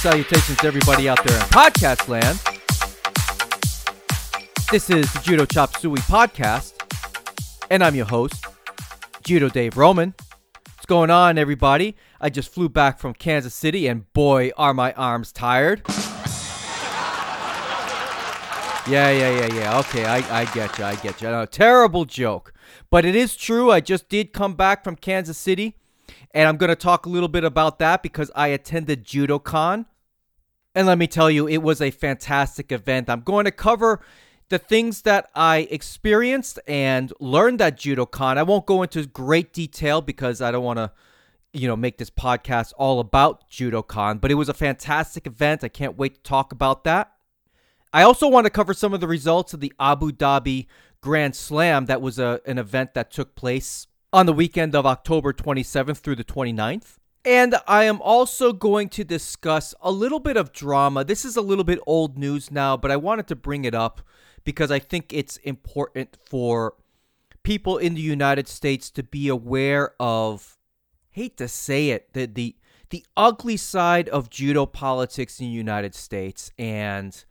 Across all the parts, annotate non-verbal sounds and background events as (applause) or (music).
salutations to everybody out there in podcast land. This is the Judo Chop Suey podcast, and I'm your host, Judo Dave Roman. What's going on, everybody? I just flew back from Kansas City, and boy, are my arms tired. Yeah, yeah, yeah, yeah. Okay, I, I get you. I get you. Terrible joke. But it is true. I just did come back from Kansas City, and I'm going to talk a little bit about that because I attended JudoCon. And let me tell you, it was a fantastic event. I'm going to cover the things that I experienced and learned at JudoCon. I won't go into great detail because I don't want to, you know, make this podcast all about JudoCon, but it was a fantastic event. I can't wait to talk about that. I also want to cover some of the results of the Abu Dhabi Grand Slam. That was a, an event that took place on the weekend of October 27th through the 29th. And I am also going to discuss a little bit of drama. This is a little bit old news now, but I wanted to bring it up because I think it's important for people in the United States to be aware of hate to say it, the the the ugly side of judo politics in the United States and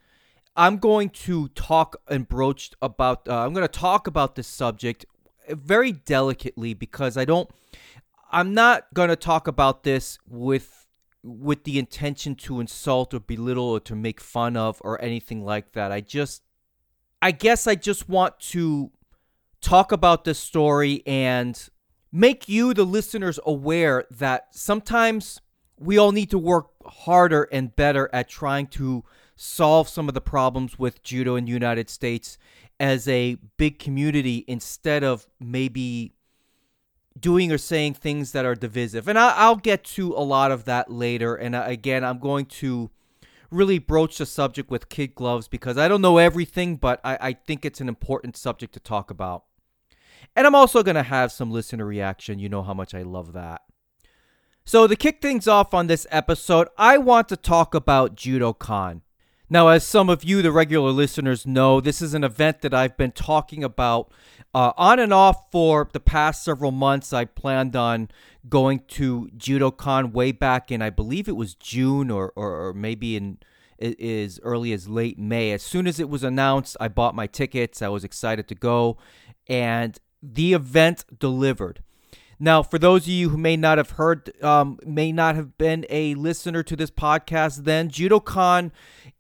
I'm going to talk and broach about uh, I'm going to talk about this subject very delicately because I don't I'm not going to talk about this with with the intention to insult or belittle or to make fun of or anything like that. I just I guess I just want to talk about this story and make you, the listeners, aware that sometimes we all need to work harder and better at trying to solve some of the problems with judo in the United States as a big community instead of maybe doing or saying things that are divisive. And I'll get to a lot of that later. And uh, again, I'm going to really broach the subject with kid gloves because I don't know everything, but I, I think it's an important subject to talk about. And I'm also going to have some listener reaction. You know how much I love that. So, to kick things off on this episode, I want to talk about JudoCon. Now, as some of you, the regular listeners, know, this is an event that I've been talking about uh, on and off for the past several months. I planned on going to JudoCon way back in, I believe it was June or, or, or maybe in as early as late May. As soon as it was announced, I bought my tickets. I was excited to go, and the event delivered. Now, for those of you who may not have heard, um, may not have been a listener to this podcast, then JudoCon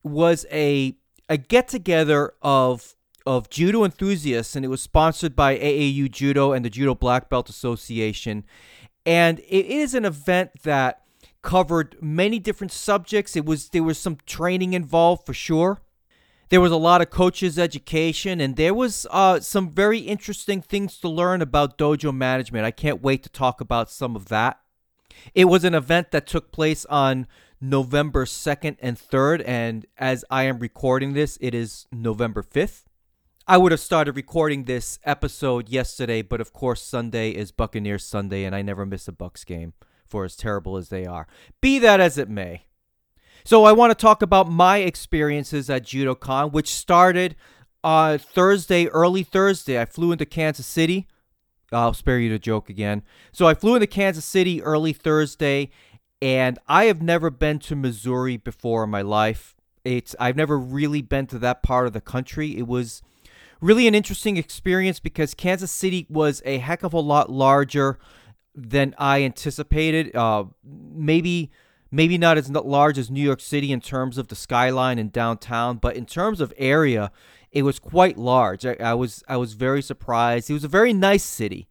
was a a get together of of judo enthusiasts, and it was sponsored by AAU Judo and the Judo Black Belt Association. And it is an event that covered many different subjects. It was there was some training involved for sure. There was a lot of coaches education, and there was uh, some very interesting things to learn about dojo management. I can't wait to talk about some of that. It was an event that took place on November 2nd and 3rd, and as I am recording this, it is November 5th. I would have started recording this episode yesterday, but of course, Sunday is Buccaneers Sunday, and I never miss a Bucs game for as terrible as they are. Be that as it may. So I want to talk about my experiences at JudoCon, which started uh, Thursday, early Thursday. I flew into Kansas City. I'll spare you the joke again. So I flew into Kansas City early Thursday, and I have never been to Missouri before in my life. It's I've never really been to that part of the country. It was really an interesting experience because Kansas City was a heck of a lot larger than I anticipated. Uh, maybe maybe not as large as New York City in terms of the skyline and downtown, but in terms of area, it was quite large. I, I, was I was very surprised. It was a very nice city.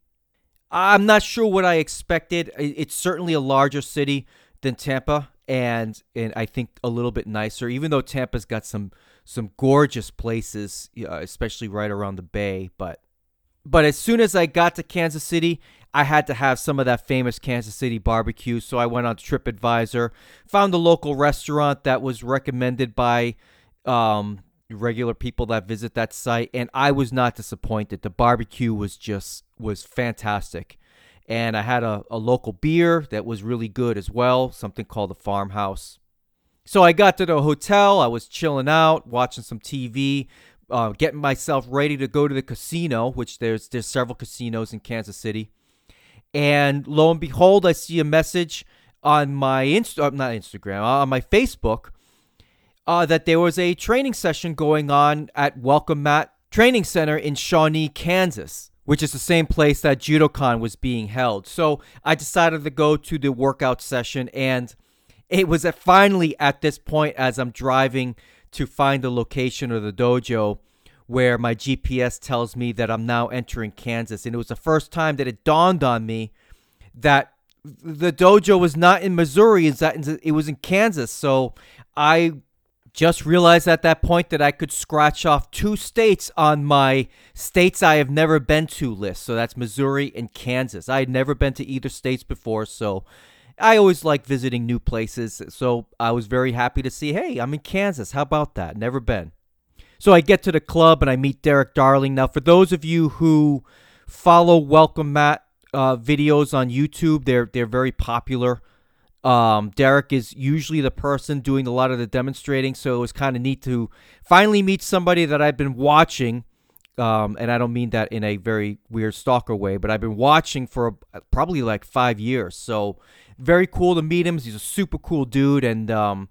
I'm not sure what I expected. It's certainly a larger city than Tampa, and and I think a little bit nicer. Even though Tampa's got some some gorgeous places, uh, especially right around the bay, but but as soon as I got to Kansas City, I had to have some of that famous Kansas City barbecue. So I went on TripAdvisor, found a local restaurant that was recommended by um, regular people that visit that site, and I was not disappointed. The barbecue was just was fantastic. And I had a, a local beer that was really good as well, something called the Farmhouse. So I got to the hotel. I was chilling out, watching some TV, uh, getting myself ready to go to the casino, which there's there's several casinos in Kansas City. And lo and behold, I see a message on my Insta, uh, not Instagram, uh, on my Facebook, uh, that there was a training session going on at Welcome Mat Training Center in Shawnee, Kansas, which is the same place that JudoCon was being held. So I decided to go to the workout session, and it was at finally at this point as I'm driving to find the location of the dojo where my GPS tells me that I'm now entering Kansas. And it was the first time that it dawned on me that the dojo was not in Missouri, it was in Kansas. So I just realized at that point that I could scratch off two states on my states I have never been to list. So that's Missouri and Kansas. I had never been to either states before, so I always like visiting new places. So I was very happy to see, hey, I'm in Kansas. How about that? Never been. So I get to the club and I meet Derek Darling. Now, for those of you who follow Welcome Mat uh, videos on YouTube, they're they're very popular. Um, Derek is usually the person doing a lot of the demonstrating, so it was kind of neat to finally meet somebody that I've been watching. Um, and I don't mean that in a very weird stalker way, but I've been watching for probably like five years. So very cool to meet him. He's a super cool dude, and um,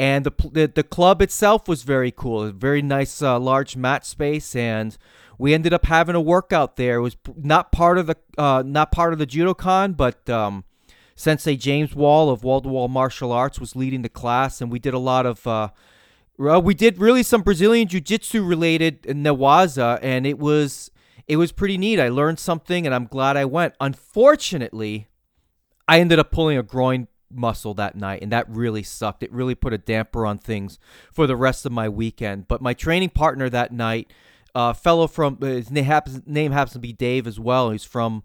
and the, the the club itself was very cool. Very nice, uh, large mat space, and we ended up having a workout there. It was not part of the uh, not part of the JudoCon, but um, Sensei James Wall of Wall to Wall Martial Arts was leading the class, and we did a lot of. Uh, we did really some Brazilian Jiu Jitsu related Newaza, and it was it was pretty neat. I learned something, and I'm glad I went. Unfortunately, I ended up pulling a groin muscle that night, and that really sucked. It really put a damper on things for the rest of my weekend. But my training partner that night, a uh, fellow from his name happens, name happens to be Dave as well. He's from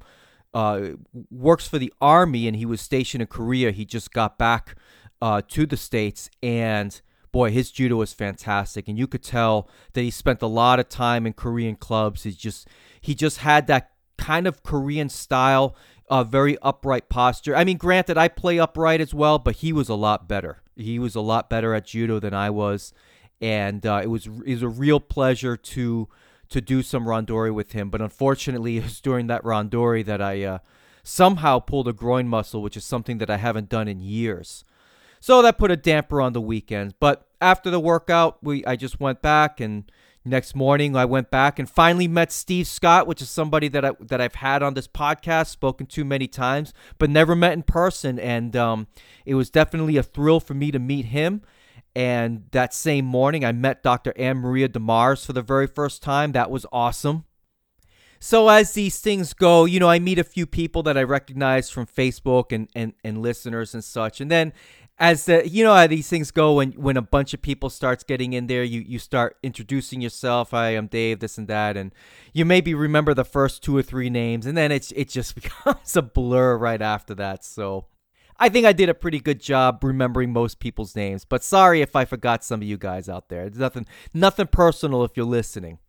uh, works for the army and he was stationed in Korea. He just got back uh, to the states and boy, his judo was fantastic, and you could tell that he spent a lot of time in Korean clubs. He just he just had that kind of Korean style, uh, very upright posture. I mean, granted, I play upright as well, but he was a lot better. He was a lot better at judo than I was, and uh, it was was a real pleasure to to do some randori with him. But unfortunately, (laughs) it was during that randori that I uh, somehow pulled a groin muscle, which is something that I haven't done in years. So that put a damper on the weekend. But after the workout, we I just went back and next morning I went back and finally met Steve Scott, which is somebody that I that I've had on this podcast, spoken to many times, but never met in person. And um, it was definitely a thrill for me to meet him. And that same morning, I met Dr. AnnMaria De Mars for the very first time. That was awesome. So, as these things go, you know, I meet a few people that I recognize from Facebook and, and, and listeners and such. And then, as the you know how these things go when when a bunch of people starts getting in there you you start introducing yourself i'm dave this and that and you maybe remember the first two or three names and then it's it just (laughs) becomes a blur right after that so I think I did a pretty good job remembering most people's names, but sorry if I forgot some of you guys out there. It's nothing nothing personal if you're listening.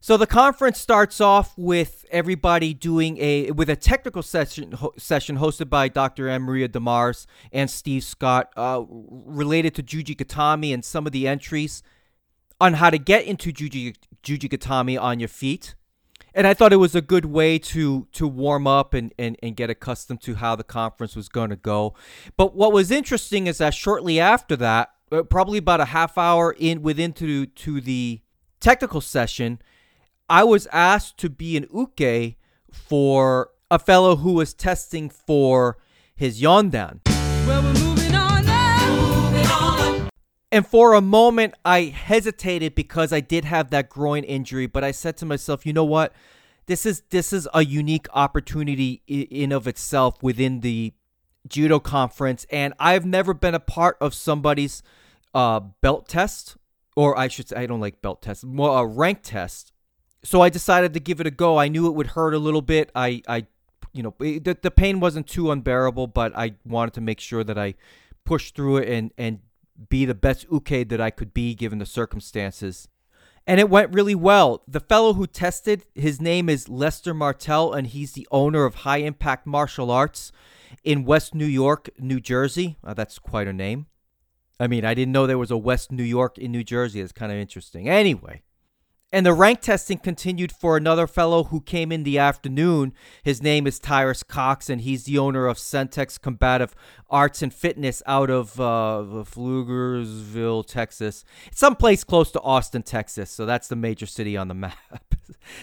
So the conference starts off with everybody doing a with a technical session ho- session hosted by Dr. Maria DeMars and Steve Scott uh, related to Juji Gatame and some of the entries on how to get into Juji Juji Gatame on your feet and I thought it was a good way to to warm up and, and, and get accustomed to how the conference was going to go. But what was interesting is that shortly after that, uh, probably about a half hour in within to, to the technical session, I was asked to be an uke for a fellow who was testing for his yondan. Well, and for a moment, I hesitated because I did have that groin injury, but I said to myself, you know what? This is this is a unique opportunity in of itself within the judo conference, and I've never been a part of somebody's uh, belt test, or I should say, I don't like belt tests, more a rank test. So I decided to give it a go. I knew it would hurt a little bit. I, I, you know, the the pain wasn't too unbearable, but I wanted to make sure that I pushed through it and and be the best uke that I could be given the circumstances. And it went really well. The fellow who tested, his name is Lester Martell, and he's the owner of High Impact Martial Arts in West New York, New Jersey. Uh, that's quite a name. I mean, I didn't know there was a West New York in New Jersey. It's kind of interesting. Anyway, And the rank testing continued for another fellow who came in the afternoon. His name is Tyrus Cox, and he's the owner of Centex Combative Arts and Fitness out of uh, Pflugerville, Texas. Someplace close to Austin, Texas. So that's the major city on the (laughs) map.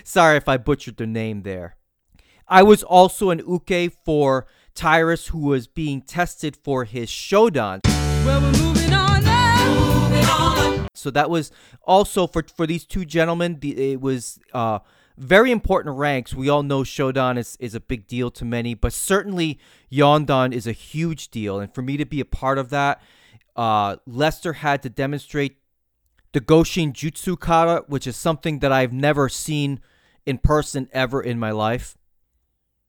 Sorry if I butchered the name there. I was also an uke for Tyrus, who was being tested for his Shodan. Well, So that was also for for these two gentlemen. It was uh, very important ranks. We all know Shodan is, is a big deal to many, but certainly Yondan is a huge deal. And for me to be a part of that, uh, Lester had to demonstrate the Goshin Jutsu Kata, which is something that I've never seen in person ever in my life.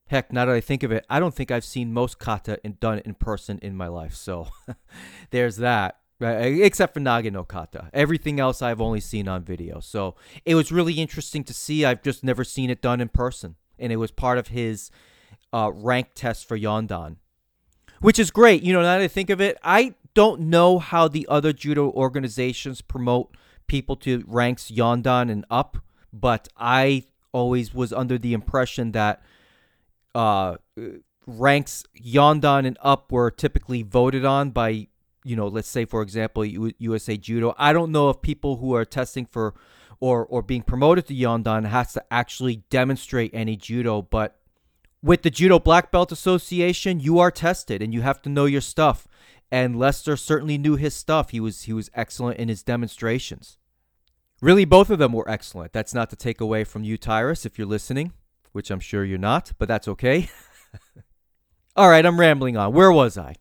Heck, now that I think of it, I don't think I've seen most kata in, done in person in my life. So (laughs) there's that. Right, except for Nage no kata. Everything else I've only seen on video. So it was really interesting to see. I've just never seen it done in person. And it was part of his uh, rank test for Yondan, which is great. You know, now that I think of it, I don't know how the other judo organizations promote people to ranks Yondan and up, but I always was under the impression that uh, ranks Yondan and up were typically voted on by, you know, let's say for example USA Judo. I don't know if people who are testing for or or being promoted to Yondan has to actually demonstrate any judo, but with the Judo Black Belt Association, you are tested and you have to know your stuff. And Lester certainly knew his stuff. He was he was excellent in his demonstrations. Really, both of them were excellent. That's not to take away from you, Tyrus, if you're listening which I'm sure you're not, but that's okay. (laughs) All right, I'm rambling on. Where was I?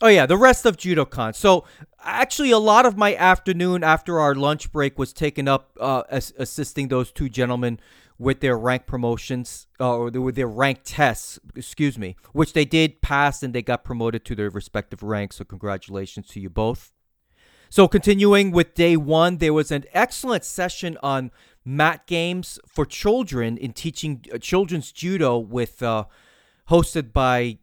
Oh, yeah, the rest of JudoCon. So, actually, a lot of my afternoon after our lunch break was taken up uh, as- assisting those two gentlemen with their rank promotions uh, or with their rank tests, excuse me, which they did pass and they got promoted to their respective ranks. So, congratulations to you both. So, continuing with day one, there was an excellent session on mat games for children in teaching uh, children's judo with uh, hosted by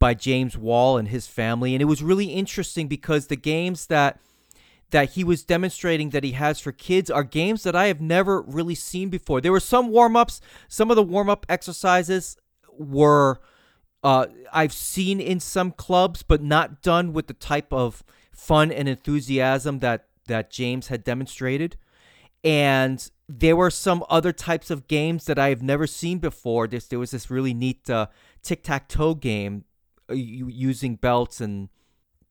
by James Wall and his family and it was really interesting because the games that that he was demonstrating that he has for kids are games that I have never really seen before. There were some warm-ups, some of the warm-up exercises were uh, I've seen in some clubs, but not done with the type of fun and enthusiasm that that James had demonstrated. And there were some other types of games that I've never seen before. This there was this really neat uh, tic tac toe game using belts and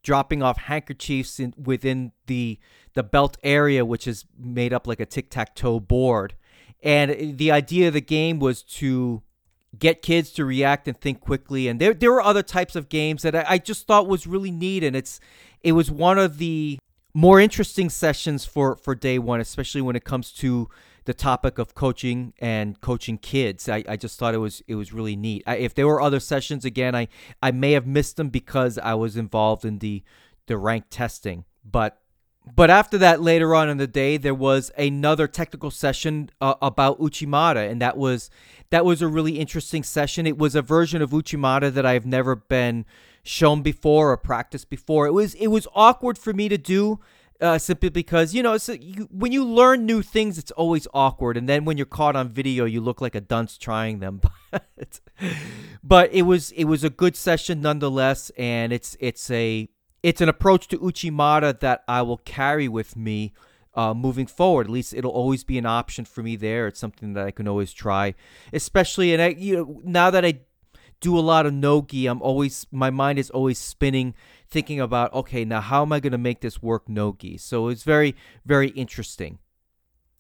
dropping off handkerchiefs in, within the the belt area, which is made up like a tic tac toe board. And uh, the idea of the game was to get kids to react and think quickly. And there there were other types of games that I, I just thought was really neat. And it's it was one of the more interesting sessions for for day one, especially when it comes to the topic of coaching and coaching kids. I, I just thought it was it was really neat. I, if there were other sessions again, I I may have missed them because I was involved in the the rank testing. But but after that, later on in the day, there was another technical session uh, about Uchimata, and that was that was a really interesting session. It was a version of Uchimata that I've never been shown before or practiced before. It was it was awkward for me to do uh, simply because you know you, when you learn new things, it's always awkward, and then when you're caught on video, you look like a dunce trying them. (laughs) But but it was it was a good session nonetheless, and it's it's a it's an approach to Uchimata that I will carry with me uh, moving forward. At least it'll always be an option for me there. It's something that I can always try, especially and I you know now that I do a lot of nogi, I'm always my mind is always spinning thinking about, okay, now how am I going to make this work no gi? So it's very, very interesting.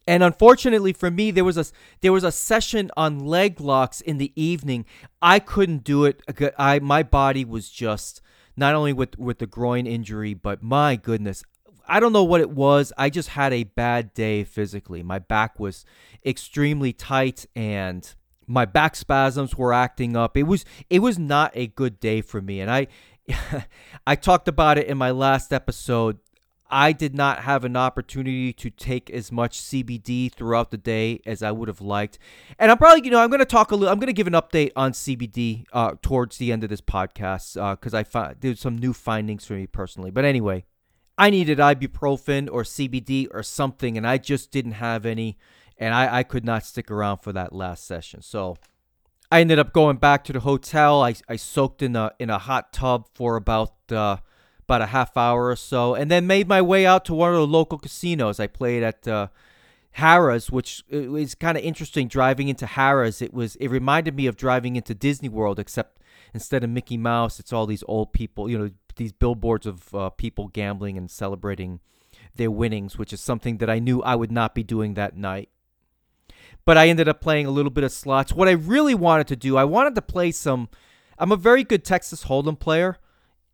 And unfortunately for me, there was a there was a session on leg locks in the evening. I couldn't do it. Uh, I my body was just not only with with the groin injury, but my goodness, I don't know what it was. I just had a bad day physically. My back was extremely tight and my back spasms were acting up. It was it was not a good day for me. And I (laughs) I talked about it in my last episode. I did not have an opportunity to take as much CBD throughout the day as I would have liked. And I'm probably, you know, I'm going to talk a little, I'm going to give an update on CBD uh, towards the end of this podcast because uh, I found there's some new findings for me personally. But anyway, I needed ibuprofen or CBD or something, and I just didn't have any and I, I could not stick around for that last session. So I ended up going back to the hotel. I, I soaked in a in a hot tub for about uh, about a half hour or so, and then made my way out to one of the local casinos. I played at uh, Harrah's, which is kind of interesting. Driving into Harrah's, it was it reminded me of driving into Disney World, except instead of Mickey Mouse, it's all these old people. You know, these billboards of uh, people gambling and celebrating their winnings, which is something that I knew I would not be doing that night but I ended up playing a little bit of slots. What I really wanted to do, I wanted to play some. I'm a very good Texas Hold'em player,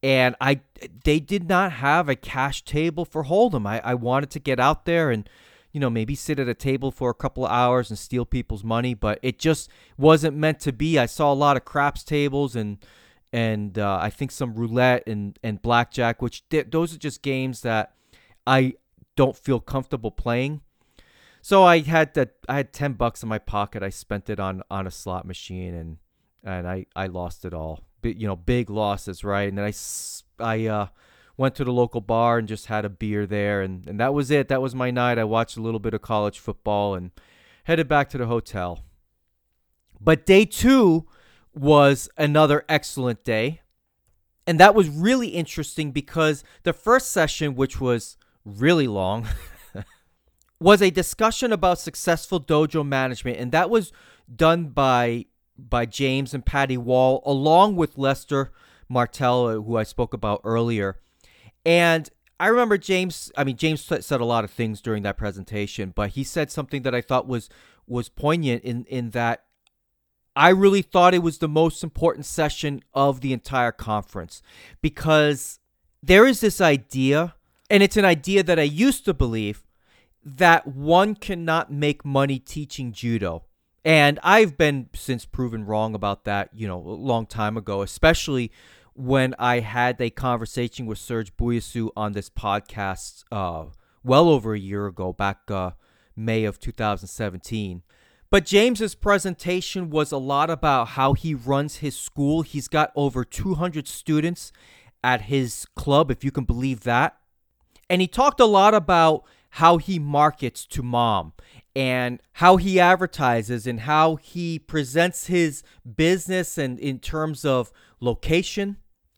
and I they did not have a cash table for Hold'em. I, I wanted to get out there and you know maybe sit at a table for a couple of hours and steal people's money, but it just wasn't meant to be. I saw a lot of craps tables and and uh, I think some roulette and and blackjack, which th- those are just games that I don't feel comfortable playing. So I had that. I had ten bucks in my pocket. I spent it on on a slot machine, and and I I lost it all. But you know, big losses, right? And then I I uh went to the local bar and just had a beer there, and and that was it. That was my night. I watched a little bit of college football and headed back to the hotel. But day two was another excellent day. And that was really interesting because the first session, which was really long, (laughs) was a discussion about successful dojo management, and that was done by by James and Patty Wall, along with Lester Martell, uh, who I spoke about earlier. And I remember James. I mean, James said a lot of things during that presentation, but he said something that I thought was was poignant in in that I really thought it was the most important session of the entire conference because there is this idea, and it's an idea that I used to believe that one cannot make money teaching judo. And I've been since proven wrong about that, you know, a long time ago, especially when I had a conversation with Serge Buyasu on this podcast uh, well over a year ago, back uh, May of 2017. But James's presentation was a lot about how he runs his school. He's got over 200 students at his club, if you can believe that. And he talked a lot about how he markets to mom and how he advertises and how he presents his business and in terms of location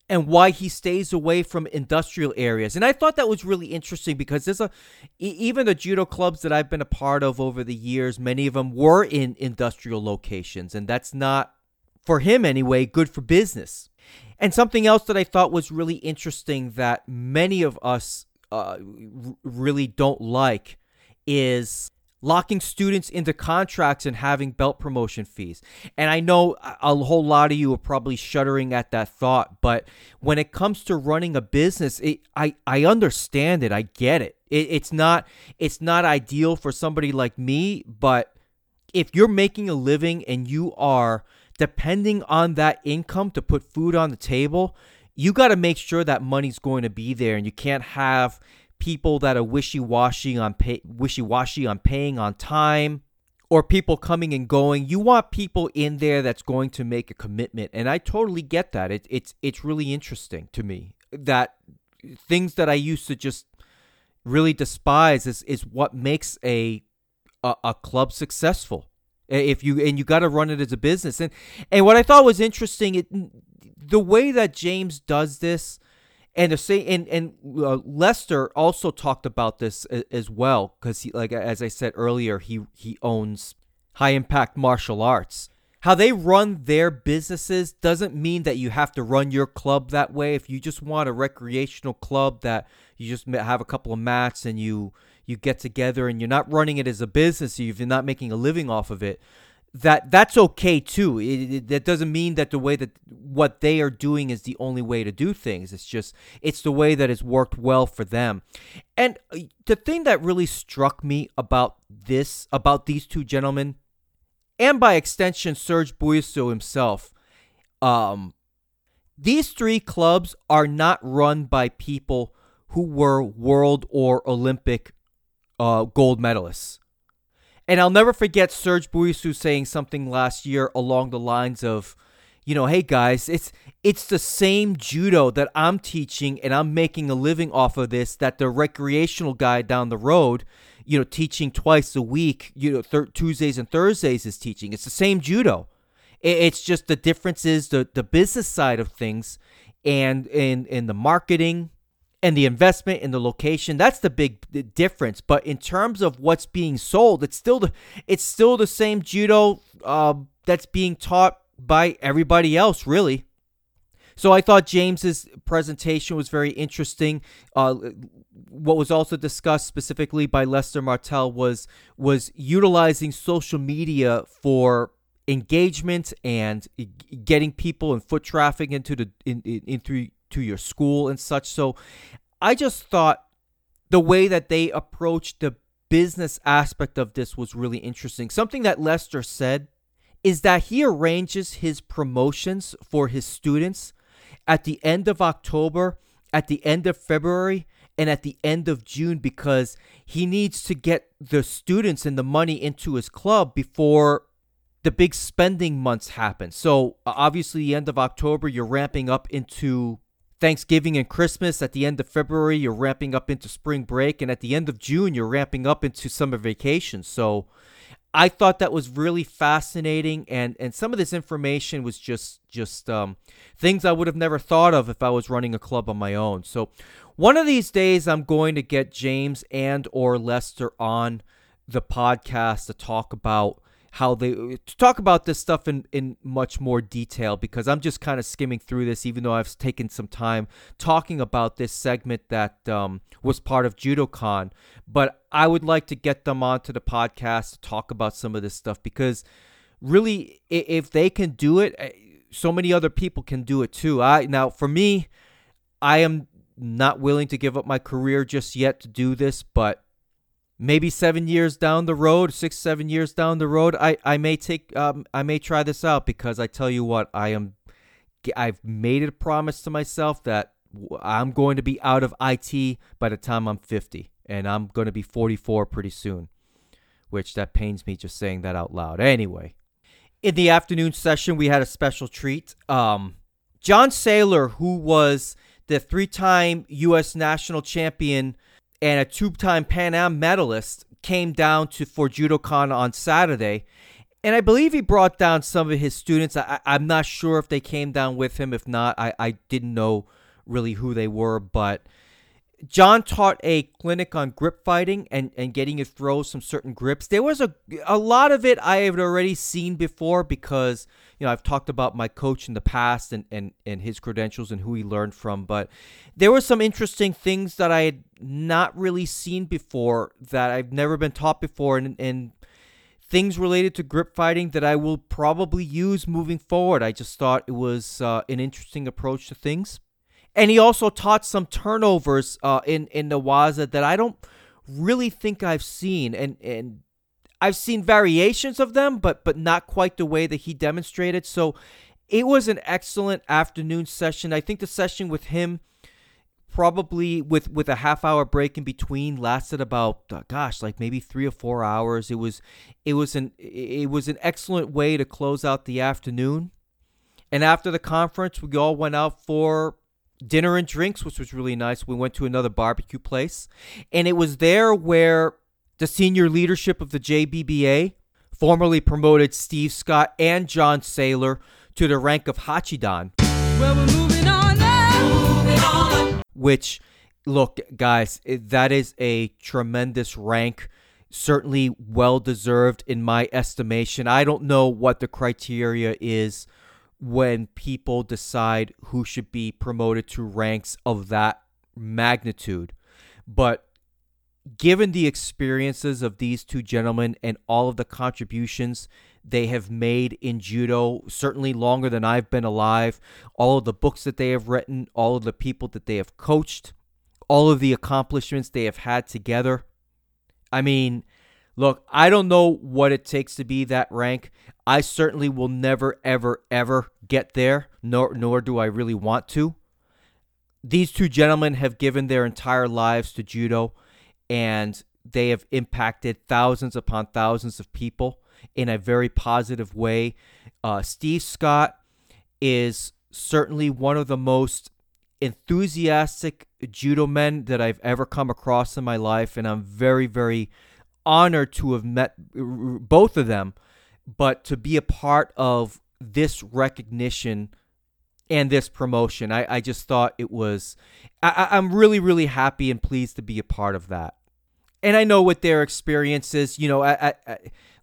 and why he stays away from industrial areas. And I thought that was really interesting because there's a even the judo clubs that I've been a part of over the years, many of them were in industrial locations and that's not for him anyway good for business. And something else that I thought was really interesting that many of us uh, really don't like is locking students into contracts and having belt promotion fees. And I know a whole lot of you are probably shuddering at that thought, but when it comes to running a business, it, I I understand it. I get it. it. It's not it's not ideal for somebody like me, but if you're making a living and you are depending on that income to put food on the table, you got to make sure that money's going to be there, and you can't have people that are wishy-washy on pay, wishy-washy on paying on time or people coming and going. You want people in there that's going to make a commitment, and I totally get that. It, it's it's really interesting to me that things that I used to just really despise is is what makes a a, a club successful. If you and you got to run it as a business, and and what I thought was interesting, it the way that James does this, and the same, and and uh, Lester also talked about this as, as well because he, like as I said earlier, he he owns high impact martial arts. How they run their businesses doesn't mean that you have to run your club that way. If you just want a recreational club that you just have a couple of mats and you you get together and you're not running it as a business, you're not making a living off of it that that's okay too. It, it, that doesn't mean that the way that what they are doing is the only way to do things. It's just it's the way that has worked well for them. And uh, the thing that really struck me about this, about these two gentlemen, and by extension Serge Buisso himself, um, these three clubs are not run by people who were world or Olympic uh, gold medalists. And I'll never forget Serge Buyasu saying something last year along the lines of, you know, hey guys, it's it's the same judo that I'm teaching and I'm making a living off of this that the recreational guy down the road, you know, teaching twice a week, you know, thir- Tuesdays and Thursdays is teaching. It's the same judo. It, it's just the difference is the the business side of things and in in the marketing and the investment in the location that's the big difference. But in terms of what's being sold it's still the it's still the same judo uh, that's being taught by everybody else really. So i thought james's presentation was very interesting. Uh, what was also discussed specifically by lester martell was was utilizing social media for engagement and getting people and foot traffic into the in, in, into to your school and such. So I just thought the way that they approached the business aspect of this was really interesting. Something that Lester said is that he arranges his promotions for his students at the end of October, at the end of February, and at the end of June because he needs to get the students and the money into his club before the big spending months happen. So, obviously, the end of October, you're ramping up into Thanksgiving and Christmas. At the end of February, you're ramping up into spring break. And at the end of June, you're ramping up into summer vacation. So I thought that was really fascinating. And, and some of this information was just, just um, things I would have never thought of if I was running a club on my own. So one of these days, I'm going to get James and or Lester on the podcast to talk about how they to talk about this stuff in, in much more detail because I'm just kind of skimming through this, even though I've taken some time talking about this segment that um, was part of JudoCon. But I would like to get them onto the podcast to talk about some of this stuff because really, if they can do it, eh, so many other people can do it too. I now for me, I am not willing to give up my career just yet to do this, but maybe seven years down the road, six, seven years down the road, I, I may take, um, I may try this out because I tell you what, I am, I've made a promise to myself that I'm going to be out of IT by the time I'm 50, and I'm going to be 44 pretty soon, which that pains me just saying that out loud. Anyway, in the afternoon session, we had a special treat. Um, John Saylor, who was the three-time U.S. national champion and a two-time Pan Am medalist came down to for JudoCon on Saturday, and I believe he brought down some of his students. I, am not sure if they came down with him. If not, I, I didn't know really who they were, but John taught a clinic on grip fighting and, and getting you throw some certain grips. There was a a lot of it I had already seen before because you know I've talked about my coach in the past and, and, and his credentials and who he learned from, but there were some interesting things that I had not really seen before that I've never been taught before and, and things related to grip fighting that I will probably use moving forward. I just thought it was uh, an interesting approach to things and he also taught some turnovers uh, in in the Waza that I don't really think I've seen, and and I've seen variations of them, but but not quite the way that he demonstrated. So it was an excellent afternoon session. I think the session with him probably with with a half hour break in between lasted about uh, gosh like maybe 3 or 4 hours it was it was an it was an excellent way to close out the afternoon and after the conference we all went out for dinner and drinks, which was really nice. We went to another barbecue place, and it was there where the senior leadership of the JBBA formally promoted Steve Scott and John Saylor to the rank of Hachidan. Well, we're moving on now. Moving on. Which, look, guys, that is a tremendous rank. Certainly well deserved in my estimation. I don't know what the criteria is when people decide who should be promoted to ranks of that magnitude. But given the experiences of these two gentlemen and all of the contributions they have made in judo, certainly longer than I've been alive, all of the books that they have written, all of the people that they have coached, all of the accomplishments they have had together. I mean, Look, I don't know what it takes to be that rank. I certainly will never, ever, ever get there, nor, nor do I really want to. These two gentlemen have given their entire lives to judo, and they have impacted thousands upon thousands of people in a very positive way. Uh, Steve Scott is certainly one of the most enthusiastic judo men that I've ever come across in my life, and I'm very, very honored to have met both of them. But to be a part of this recognition and this promotion, I, I just thought it was. I, I'm really, really happy and pleased to be a part of that. And I know with their experiences, you know, I, I,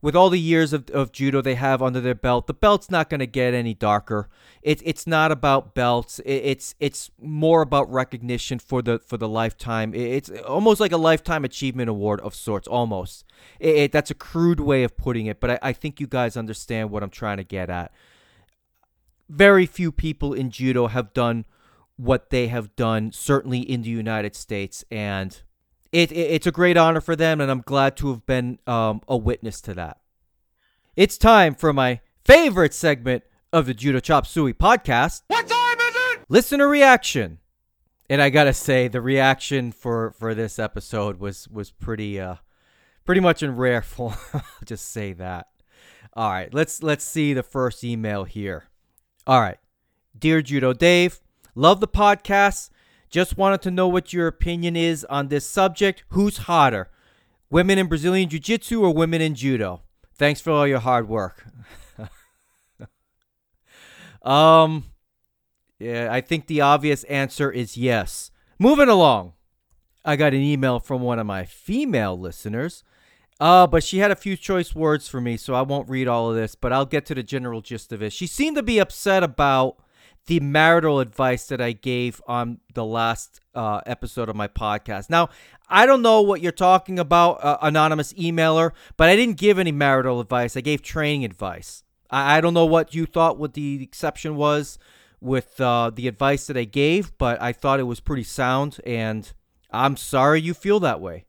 with all the years of, of judo they have under their belt, the belt's not going to get any darker. It, it's not about belts. It, it's it's more about recognition for the for the lifetime. It, it's almost like a lifetime achievement award of sorts. Almost. It, that's a crude way of putting it, but I, I think you guys understand what I'm trying to get at. Very few people in judo have done what they have done, certainly in the United States, and it, it, it's a great honor for them, and I'm glad to have been um, a witness to that. It's time for my favorite segment of the Judo Chop Suey podcast. What time is it? Listener reaction. And I gotta say, the reaction for for this episode was was pretty uh pretty much in rare (laughs) form. I'll just say that. All right, let's let's see the first email here. All right, dear Judo Dave, love the podcast. Just wanted to know what your opinion is on this subject. Who's hotter, women in Brazilian Jiu Jitsu or women in Judo? Thanks for all your hard work. (laughs) um, yeah, I think the obvious answer is yes. Moving along, I got an email from one of my female listeners. Uh, but she had a few choice words for me, so I won't read all of this, but I'll get to the general gist of it. She seemed to be upset about the marital advice that I gave on the last uh, episode of my podcast. Now, I don't know what you're talking about, uh, anonymous emailer, but I didn't give any marital advice. I gave training advice. I, I don't know what you thought what the exception was with uh, the advice that I gave, but I thought it was pretty sound, and I'm sorry you feel that way.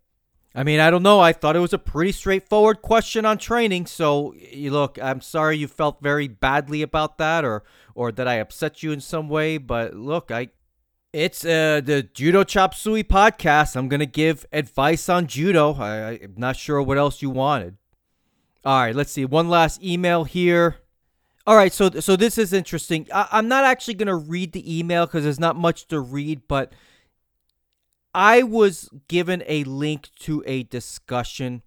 I mean, I don't know. I thought it was a pretty straightforward question on training. So, look, I'm sorry you felt very badly about that or or that I upset you in some way, but look, I it's uh, the Judo Chop Suey podcast. I'm to give advice on judo. I, I'm not sure what else you wanted. All right, let's see. One last email here. All right, so so this is interesting. I, I'm not actually to read the email because there's not much to read, but I was given a link to a discussion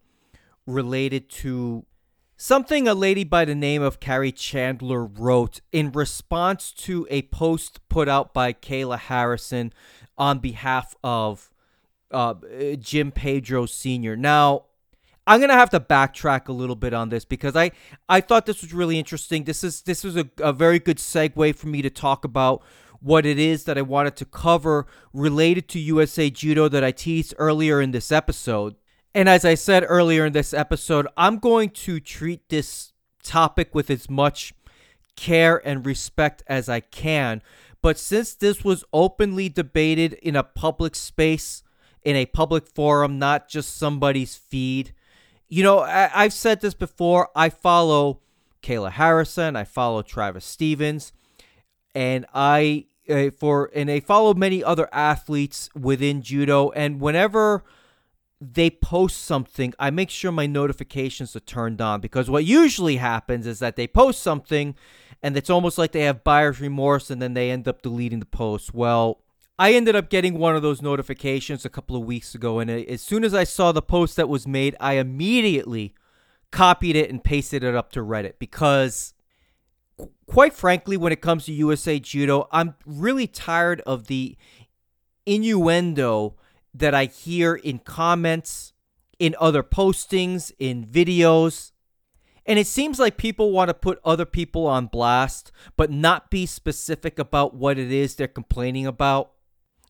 related to something a lady by the name of Carrie Chandler wrote in response to a post put out by Kayla Harrison on behalf of uh, Jim Pedro Sr. Now, I'm gonna have to backtrack a little bit on this because I I thought this was really interesting. This is this was a, a very good segue for me to talk about what it is that I wanted to cover related to USA Judo that I teased earlier in this episode. And as I said earlier in this episode, I'm going to treat this topic with as much care and respect as I can. But since this was openly debated in a public space, in a public forum, not just somebody's feed, you know, I- have said this before. I follow Kayla Harrison, I follow Travis Stevens, and I uh, for and they follow many other athletes within judo and whenever they post something i make sure my notifications are turned on because what usually happens is that they post something and it's almost like they have buyer's remorse and then they end up deleting the post. Well i ended up getting one of those notifications a couple of weeks ago and as soon as i saw the post that was made i immediately copied it and pasted it up to reddit because quite frankly, when it comes to USA Judo, I'm really tired of the innuendo that I hear in comments, in other postings, in videos. And it seems like people want to put other people on blast, but not be specific about what it is they're complaining about.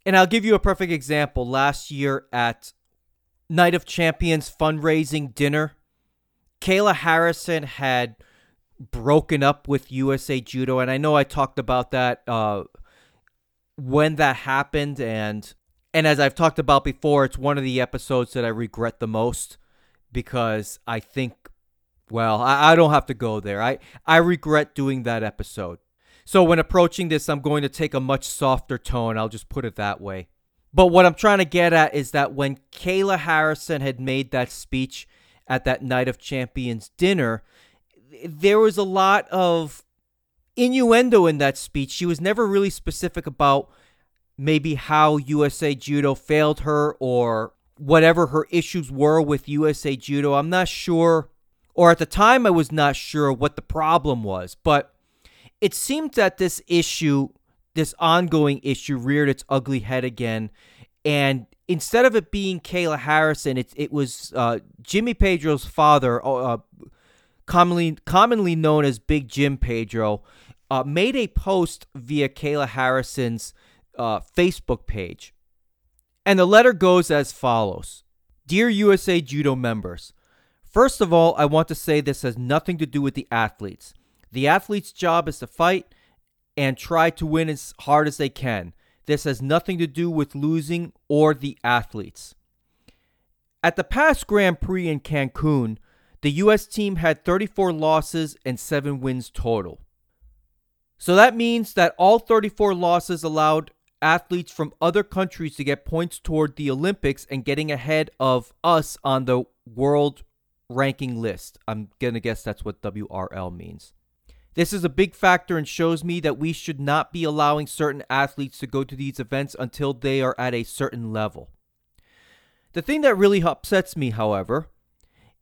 And I'll give you a perfect example. Last year at Night of Champions fundraising dinner, Kayla Harrison had broken up with USA Judo, and I know I talked about that uh, when that happened, and and as I've talked about before, it's one of the episodes that I regret the most because I think, well, I, I don't have to go there. I I regret doing that episode. So when approaching this, I'm going to take a much softer tone. I'll just put it that way. But what I'm trying to get at is that when Kayla Harrison had made that speech at that Night of Champions dinner, there was a lot of innuendo in that speech. She was never really specific about maybe how USA Judo failed her or whatever her issues were with USA Judo. I'm not sure, or at the time, I was not sure what the problem was, but it seemed that this issue, this ongoing issue, reared its ugly head again. And instead of it being Kayla Harrison, it, it was uh, Jimmy Pedro's father, uh, commonly commonly known as Big Jim Pedro, uh, made a post via Kayla Harrison's uh, Facebook page. And the letter goes as follows Dear USA Judo members, first of all, I want to say this has nothing to do with the athletes. The athlete's job is to fight and try to win as hard as they can. This has nothing to do with losing or the athletes. At the past Grand Prix in Cancun, the U.S. team had 34 losses and 7 wins total. So that means that all 34 losses allowed athletes from other countries to get points toward the Olympics and getting ahead of us on the world ranking list. I'm going to guess that's what WRL means. This is a big factor and shows me that we should not be allowing certain athletes to go to these events until they are at a certain level. The thing that really upsets me, however,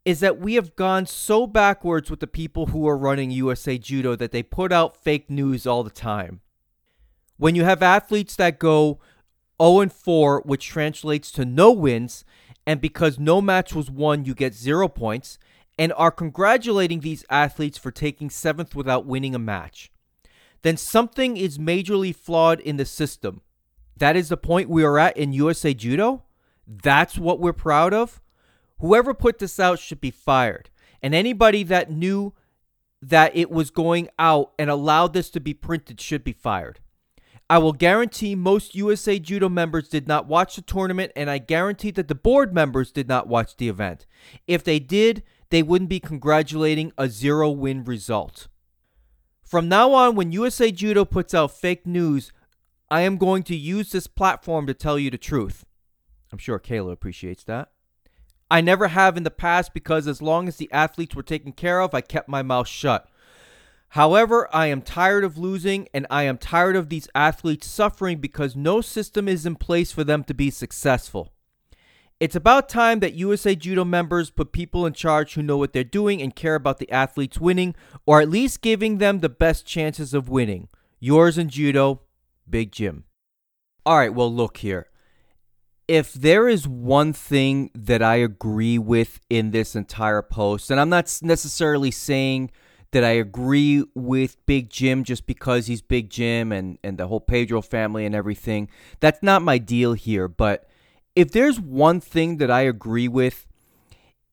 is that we have gone so backwards with the people who are running USA Judo that they put out fake news all the time. When you have athletes that go 0 4, which translates to no wins, and because no match was won, you get zero points, and are congratulating these athletes for taking seventh without winning a match, then something is majorly flawed in the system. That is the point we are at in USA Judo. That's what we're proud of. Whoever put this out should be fired. And anybody that knew that it was going out and allowed this to be printed should be fired. I will guarantee most USA Judo members did not watch the tournament, and I guarantee that the board members did not watch the event. If they did, they wouldn't be congratulating a zero win result. From now on, when USA Judo puts out fake news, I am going to use this platform to tell you the truth. I'm sure Kayla appreciates that. I never have in the past because as long as the athletes were taken care of, I kept my mouth shut. However, I am tired of losing and I am tired of these athletes suffering because no system is in place for them to be successful. It's about time that USA Judo members put people in charge who know what they're doing and care about the athletes winning, or at least giving them the best chances of winning. Yours in Judo, Big Jim. All right, well, look here. If there is one thing that I agree with in this entire post, and I'm not necessarily saying that I agree with Big Jim just because he's Big Jim and, and the whole Pedro family and everything, that's not my deal here, but if there's one thing that I agree with,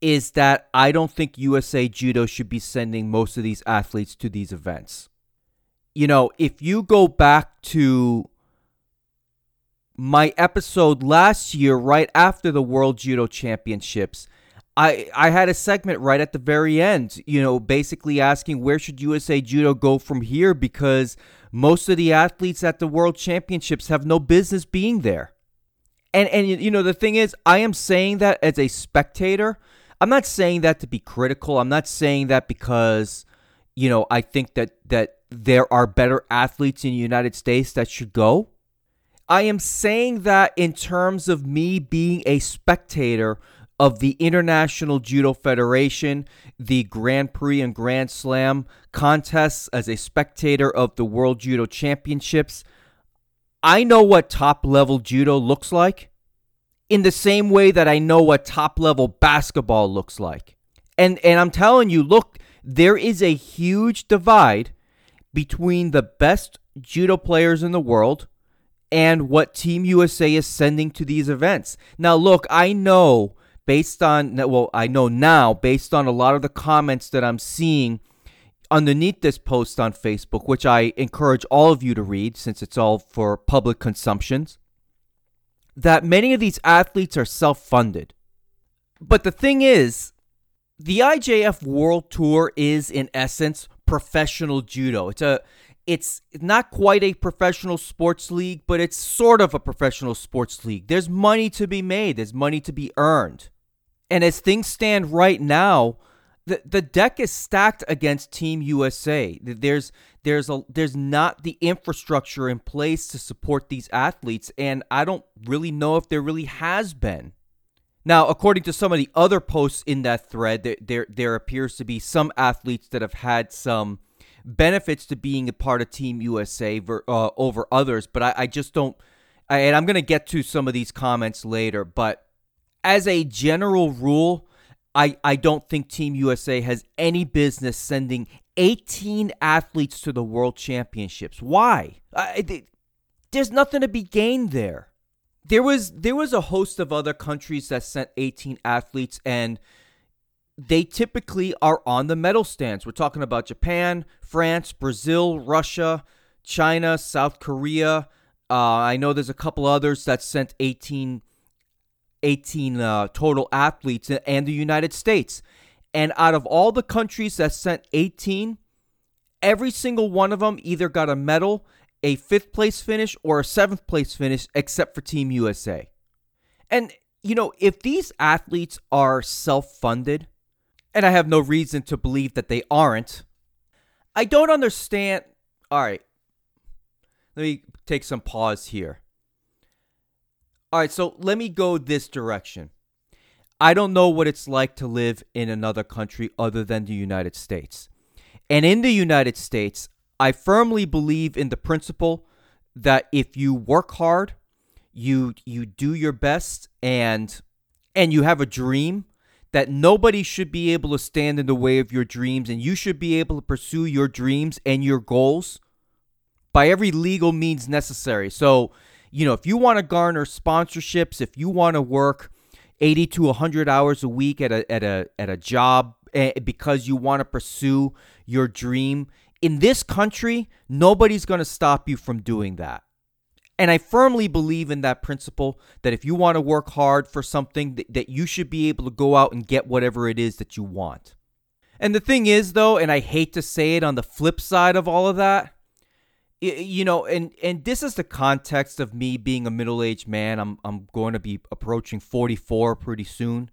is that I don't think USA Judo should be sending most of these athletes to these events. You know, if you go back to my episode last year, right after the World Judo Championships, I, I had a segment right at the very end, you know, basically asking where should USA Judo go from here because most of the athletes at the World Championships have no business being there. And and you know the thing is, I am saying that as a spectator. I'm not saying that to be critical. I'm not saying that because you know I think that that there are better athletes in the United States that should go. I am saying that in terms of me being a spectator of the International Judo Federation, the Grand Prix and Grand Slam contests as a spectator of the World Judo Championships. I know what top level judo looks like in the same way that I know what top level basketball looks like. And and I'm telling you, look, there is a huge divide between the best judo players in the world and what Team USA is sending to these events. Now, look, I know based on well, I know now based on a lot of the comments that I'm seeing underneath this post on Facebook, which I encourage all of you to read since it's all for public consumptions, that many of these athletes are self funded. But the thing is, the IJF World Tour is in essence professional judo. It's a it's not quite a professional sports league, but it's sort of a professional sports league. There's money to be made, there's money to be earned. And as things stand right now, the the deck is stacked against Team USA. There's there's a there's not the infrastructure in place to support these athletes and I don't really know if there really has been. Now, according to some of the other posts in that thread, there there, there appears to be some athletes that have had some benefits to being a part of Team USA ver, uh, over others, but I, I just don't. I, and I'm going to get to some of these comments later, but as a general rule, I, I don't think Team USA has any business sending 18 athletes to the World Championships. Why? I, there's nothing to be gained there. There was there was a host of other countries that sent 18 athletes and they typically are on the medal stands. We're talking about Japan, France, Brazil, Russia, China, South Korea. Uh, I know there's a couple others that sent 18, 18 uh, total athletes, and the United States. And out of all the countries that sent 18, every single one of them either got a medal, a fifth place finish, or a seventh place finish, except for Team USA. And, you know, if these athletes are self funded, and I have no reason to believe that they aren't. I don't understand. All right. Let me take some pause here. All right, so let me go this direction. I don't know what it's like to live in another country other than the United States. And in the United States, I firmly believe in the principle that if you work hard, you you do your best and and you have a dream, that nobody should be able to stand in the way of your dreams and you should be able to pursue your dreams and your goals by every legal means necessary. So, you know, if you want to garner sponsorships, if you want to work 80 to 100 hours a week at a at a at a job eh, because you want to pursue your dream, in this country, nobody's going to stop you from doing that. And I firmly believe in that principle that if you want to work hard for something, that, that you should be able to go out and get whatever it is that you want. And the thing is, though, and I hate to say it on the flip side of all of that, you know, and and this is the context of me being a middle-aged man. I'm I'm going to be approaching 44 pretty soon.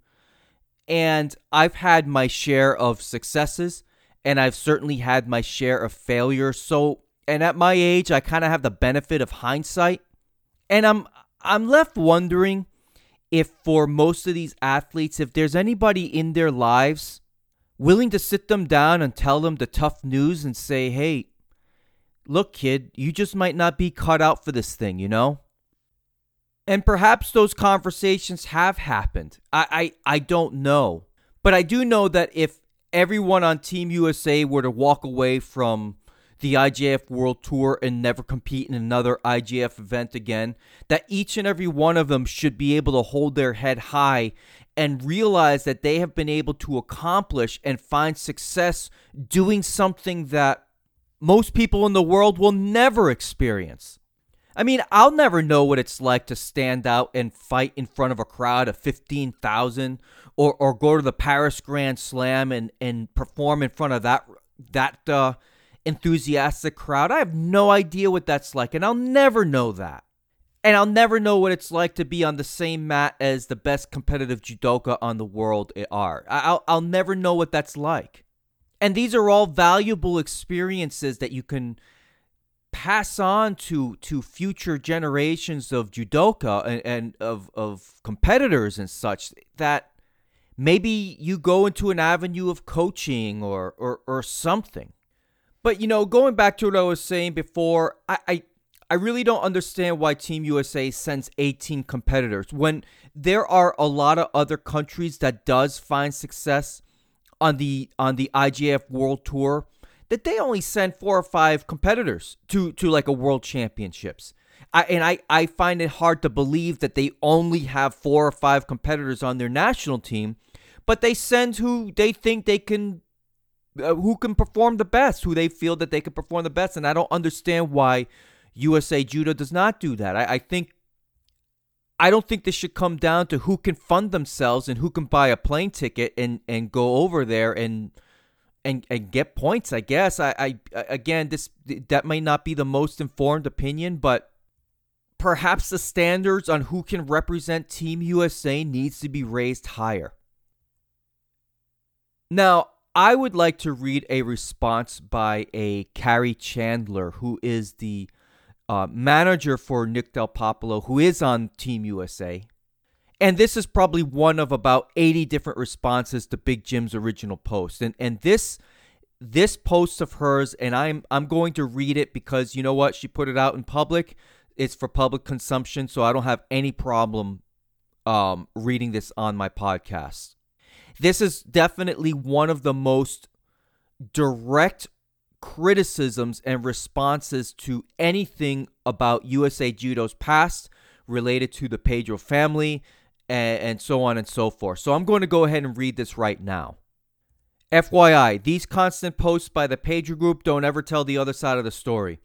And I've had my share of successes and I've certainly had my share of failures. So and at my age, I kind of have the benefit of hindsight. And I'm I'm left wondering if for most of these athletes, if there's anybody in their lives willing to sit them down and tell them the tough news and say, hey, look, kid, you just might not be cut out for this thing, you know? And perhaps those conversations have happened. I, I, I don't know. But I do know that if everyone on Team USA were to walk away from the IJF World Tour and never compete in another IJF event again, that each and every one of them should be able to hold their head high and realize that they have been able to accomplish and find success doing something that most people in the world will never experience. I mean, I'll never know what it's like to stand out and fight in front of a crowd of 15,000 or, or go to the Paris Grand Slam and, and perform in front of that that uh, enthusiastic crowd. I have no idea what that's like, and I'll never know that. And I'll never know what it's like to be on the same mat as the best competitive judoka on the world are. I'll, I'll never know what that's like. And these are all valuable experiences that you can pass on to to future generations of judoka and, and of, of competitors and such that maybe you go into an avenue of coaching or, or, or something. But you know, going back to what I was saying before, I, I I really don't understand why Team USA sends 18 competitors when there are a lot of other countries that does find success on the on the IJF World Tour that they only send four or five competitors to to like a World Championships. I, and I, I find it hard to believe that they only have four or five competitors on their national team, but they send who they think they can uh, who can perform the best, who they feel that they can perform the best. And I don't understand why USA Judo does not do that. I, I think I don't think this should come down to who can fund themselves and who can buy a plane ticket and, and go over there and and and get points. I guess I, I again this that might not be the most informed opinion, but perhaps the standards on who can represent Team USA needs to be raised higher. Now, I would like to read a response by a Carrie Chandler, who is the uh, manager for Nick Del Popolo, who is on Team USA. And this is probably one of about 80 different responses to Big Jim's original post. And and this this post of hers, and I'm I'm going to read it because you know what? She put it out in public. It's for public consumption, so I don't have any problem um, reading this on my podcast. This is definitely one of the most direct criticisms and responses to anything about USA Judo's past related to the Pedro family and, and, so on and so forth. So I'm going to go ahead and read this right now. FYI, these constant posts by the Pedro group don't ever tell the other side of the story.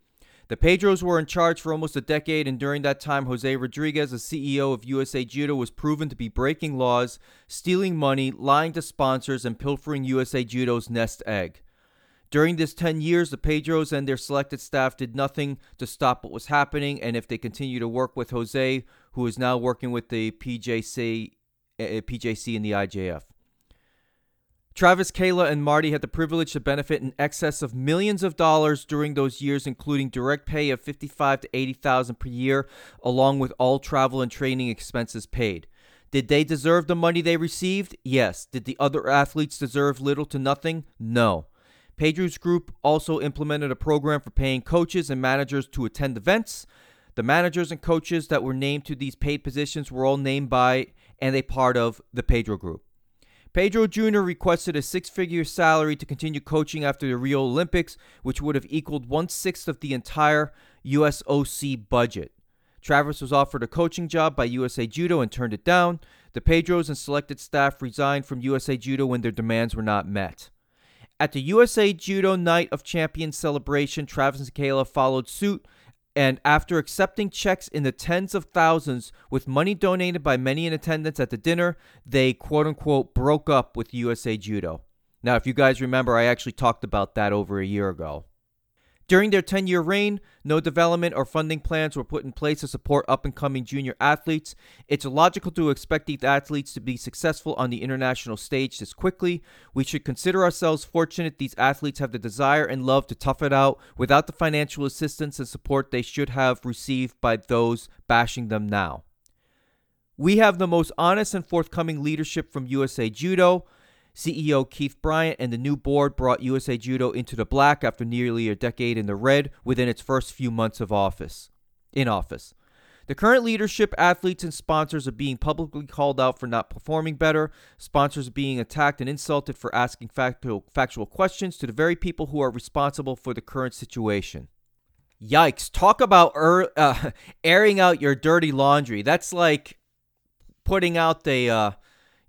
The Pedros were in charge for almost a decade, and during that time, Jose Rodriguez, the CEO of USA Judo, was proven to be breaking laws, stealing money, lying to sponsors, and pilfering USA Judo's nest egg. During this 10 years, the Pedros and their selected staff did nothing to stop what was happening, and if they continue to work with Jose, who is now working with the PJC, uh, eh, PJC and the IJF. Travis, Kayla, and Marty had the privilege to benefit in excess of millions of dollars during those years, including direct pay of fifty-five to eighty thousand per year, along with all travel and training expenses paid. Did they deserve the money they received? Yes. Did the other athletes deserve little to nothing? No. Pedro's group also implemented a program for paying coaches and managers to attend events. The managers and coaches that were named to these paid positions were all named by and a part of the Pedro group. Pedro Jr. requested a six figure salary to continue coaching after the Rio Olympics, which would have equaled one sixth of the entire USOC budget. Travis was offered a coaching job by USA Judo and turned it down. The Pedros and selected staff resigned from USA Judo when their demands were not met. At the USA Judo Night of Champions celebration, Travis and Kayla followed suit and after accepting checks in the tens of thousands with money donated by many in attendance at the dinner, they quote unquote broke up with USA Judo. Now, if you guys remember, I actually talked about that over a year ago. During their 10 year reign, no development or funding plans were put in place to support up and coming junior athletes. It's logical to expect these athletes to be successful on the international stage this quickly. We should consider ourselves fortunate these athletes have the desire and love to tough it out without the financial assistance and support they should have received by those bashing them now. We have the most honest and forthcoming leadership from USA Judo. CEO Keith Bryant and the new board brought USA Judo into the black after nearly a decade in the red within its first few months of office. In office. The current leadership, athletes, and sponsors are being publicly called out for not performing better. Sponsors are being attacked and insulted for asking factual, factual questions to the very people who are responsible for the current situation. Yikes. Talk about er, uh, (laughs) airing out your dirty laundry. That's like putting out the. Uh,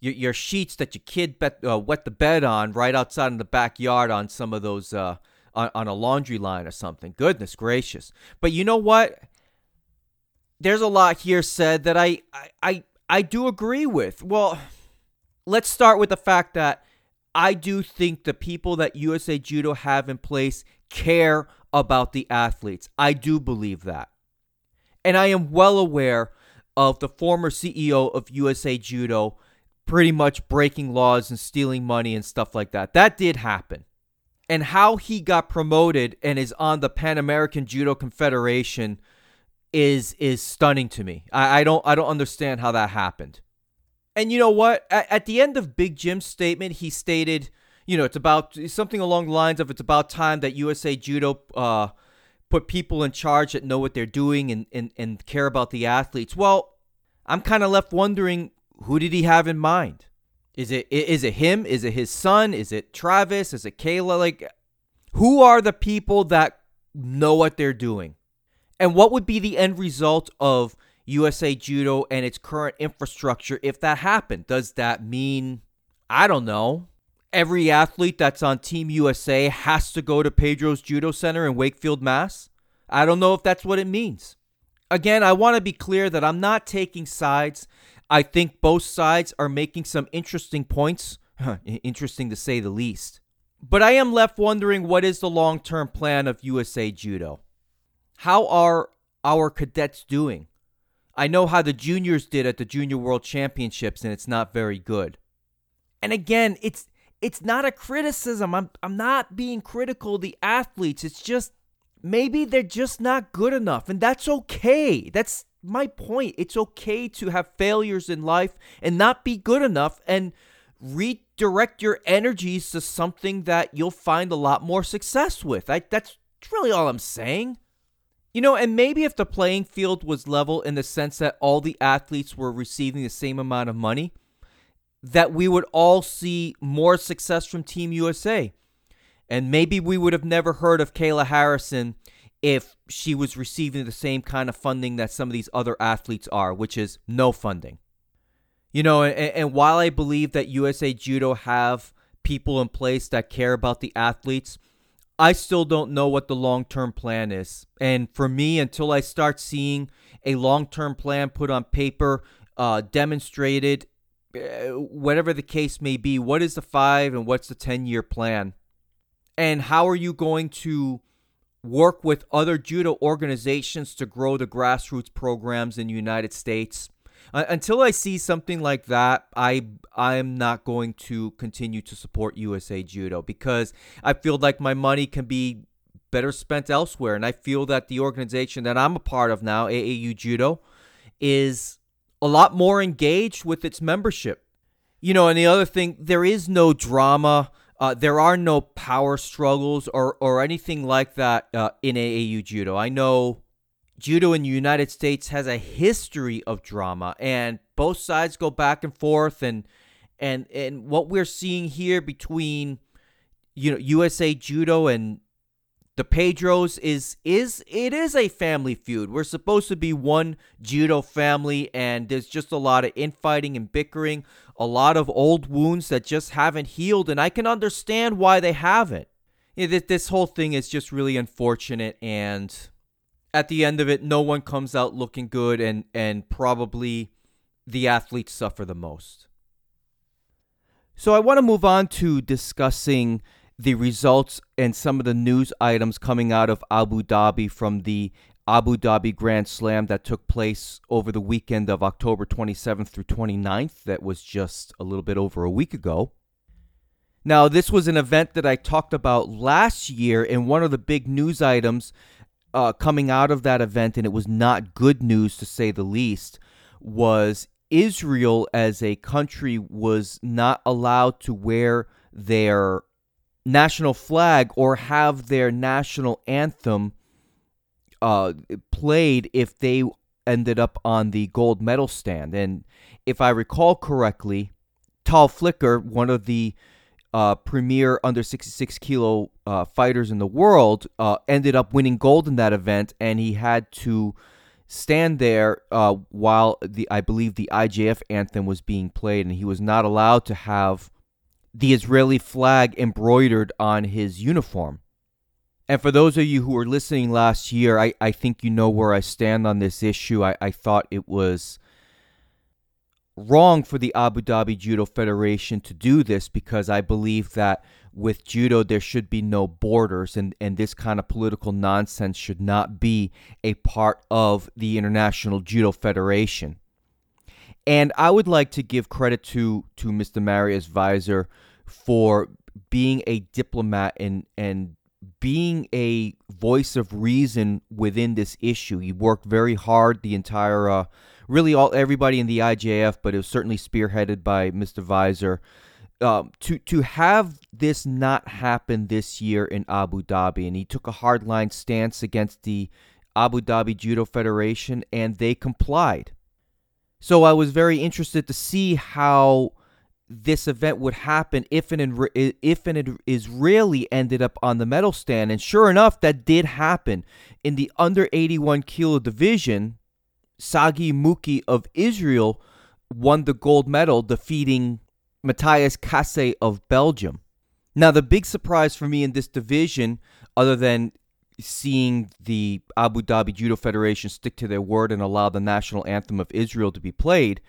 your, your sheets that your kid bet, uh, wet the bed on right outside in the backyard on some of those uh, on, on a laundry line or something. Goodness gracious! But you know what? There's a lot here said that I I I, I do agree with. Well, let's start with the fact that I do think the people that USA Judo have in place care about the athletes. I do believe that. And I am well aware of the former CEO of USA Judo pretty much breaking laws and stealing money and stuff like that. That did happen. And how he got promoted and is on the Pan American Judo Confederation is is stunning to me. I, I don't I don't understand how that happened. And you know what? At, at the end of Big Jim's statement, he stated, you know, it's about something along the lines of it's about time that USA Judo uh, put people in charge that know what they're doing and, and, and care about the athletes. Well, I'm kind of left wondering who did he have in mind? Is it is it him? Is it his son? Is it Travis? Is it Kayla? Like who are the people that know what they're doing? And what would be the end result of USA Judo and its current infrastructure if that happened? Does that mean I don't know. Every athlete that's on Team USA has to go to Pedro's Judo Center in Wakefield, Mass. I don't know if that's what it means. Again, I want to be clear that I'm not taking sides I think both sides are making some interesting points. interesting to say the least. But I am left wondering what is the long term plan of USA Judo? How are our cadets doing? I know how the juniors did at the Junior World Championships, and it's not very good. And again, it's it's not a criticism. I'm I'm not being critical of the athletes. It's just maybe they're just not good enough and that's okay. That's my point. It's okay to have failures in life and not be good enough and redirect your energies to something that you'll find a lot more success with. I, that's really all I'm saying. You know, and maybe if the playing field was level in the sense that all the athletes were receiving the same amount of money, that we would all see more success from Team USA. And maybe we would have never heard of Kayla Harrison if she was receiving the same kind of funding that some of these other athletes are, which is no funding. You know, and, and while I believe that USA Judo have people in place that care about the athletes, I still don't know what the long term plan is. And for me, until I start seeing a long term plan put on paper, uh, demonstrated, uh, whatever the case may be, what is the five and what's the 10 year plan? And how are you going to work with other judo organizations to grow the grassroots programs in the United States? Uh, until I see something like that, I I'm not going to continue to support USA Judo because I feel like my money can be better spent elsewhere, and I feel that the organization that I'm a part of now, AAU Judo, is a lot more engaged with its membership. You know, and the other thing, there is no drama. Uh, there are no power struggles or, or anything like that uh, in AAU Judo. I know judo in the United States has a history of drama, and both sides go back and forth, and and and what we're seeing here between you know USA Judo and the Pedros is is it is a family feud. We're supposed to be one judo family, and there's just a lot of infighting and bickering, a lot of old wounds that just haven't healed, and I can understand why they haven't. Know, this whole thing is just really unfortunate, and at the end of it, no one comes out looking good, and and probably the athletes suffer the most. So I want to move on to discussing the results and some of the news items coming out of Abu Dhabi from the Abu Dhabi Grand Slam that took place over the weekend of October 27th through 29th. That was just a little bit over a week ago. Now, this was an event that I talked about last year, and one of the big news items uh, coming out of that event, and it was not good news to say the least, was Israel as a country was not allowed to wear their national flag or have their national anthem uh, played if they ended up on the gold medal stand. And if I recall correctly, Tal Flicker, one of the uh, premier under 66 kilo uh, fighters in the world, uh, ended up winning gold in that event, and he had to stand there uh, while the I believe the IJF anthem was being played, and he was not allowed to have the Israeli flag embroidered on his uniform. And for those of you who were listening last year, I, I think you know where I stand on this issue. I, I thought it was wrong for the Abu Dhabi Judo Federation to do this because I believe that with judo there should be no borders and, and this kind of political nonsense should not be a part of the International Judo Federation. And I would like to give credit to to Mr. Marius Vizer for being a diplomat and and being a voice of reason within this issue. He worked very hard the entire uh, really all everybody in the IJF, but it was certainly spearheaded by Mr. Vizer. Um, to to have this not happen this year in Abu Dhabi, and he took a hardline stance against the Abu Dhabi Judo Federation, and they complied. So I was very interested to see how this event would happen if an if an Israeli ended up on the medal stand, and sure enough, that did happen in the under 81 kilo division. Sagi Muki of Israel won the gold medal, defeating Matthias Casse of Belgium. Now, the big surprise for me in this division, other than seeing the Abu Dhabi Judo Federation stick to their word and allow the national anthem of Israel to be played,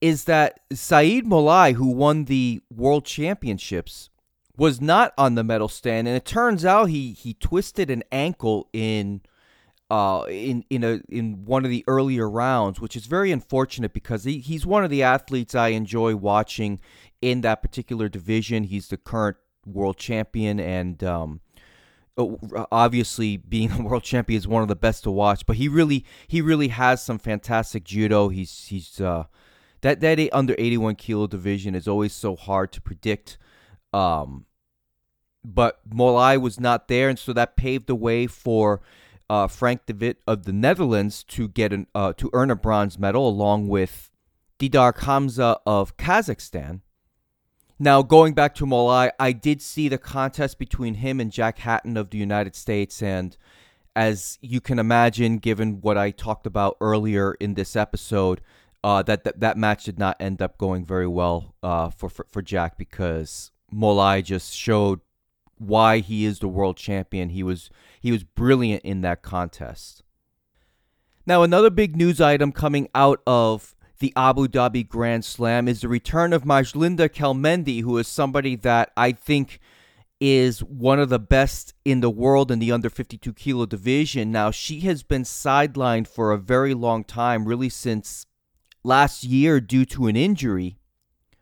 is that Saeed Mollaei, who won the World Championships, was not on the medal stand, and it turns out he he twisted an ankle in uh, in in a in one of the earlier rounds, which is very unfortunate because he, he's one of the athletes I enjoy watching in that particular division. He's the current world champion, and um, obviously being (laughs) a world champion is one of the best to watch. But he really he really has some fantastic judo. He's he's uh, that that under 81 kilo division is always so hard to predict. Um, but Mollaei was not there, and so that paved the way for uh, Frank de Wit of the Netherlands to get an uh, to earn a bronze medal along with Didar Khamza of Kazakhstan. Now, going back to Mollaei, I did see the contest between him and Jack Hatton of the United States. And as you can imagine, given what I talked about earlier in this episode, uh, that, that that match did not end up going very well uh, for, for for Jack because Mollaei just showed why he is the world champion. He was he was brilliant in that contest. Now another big news item coming out of the Abu Dhabi Grand Slam is the return of Majlinda Kelmendi, who is somebody that I think is one of the best in the world in the under 52 kilo division. Now, she has been sidelined for a very long time, really since last year due to an injury,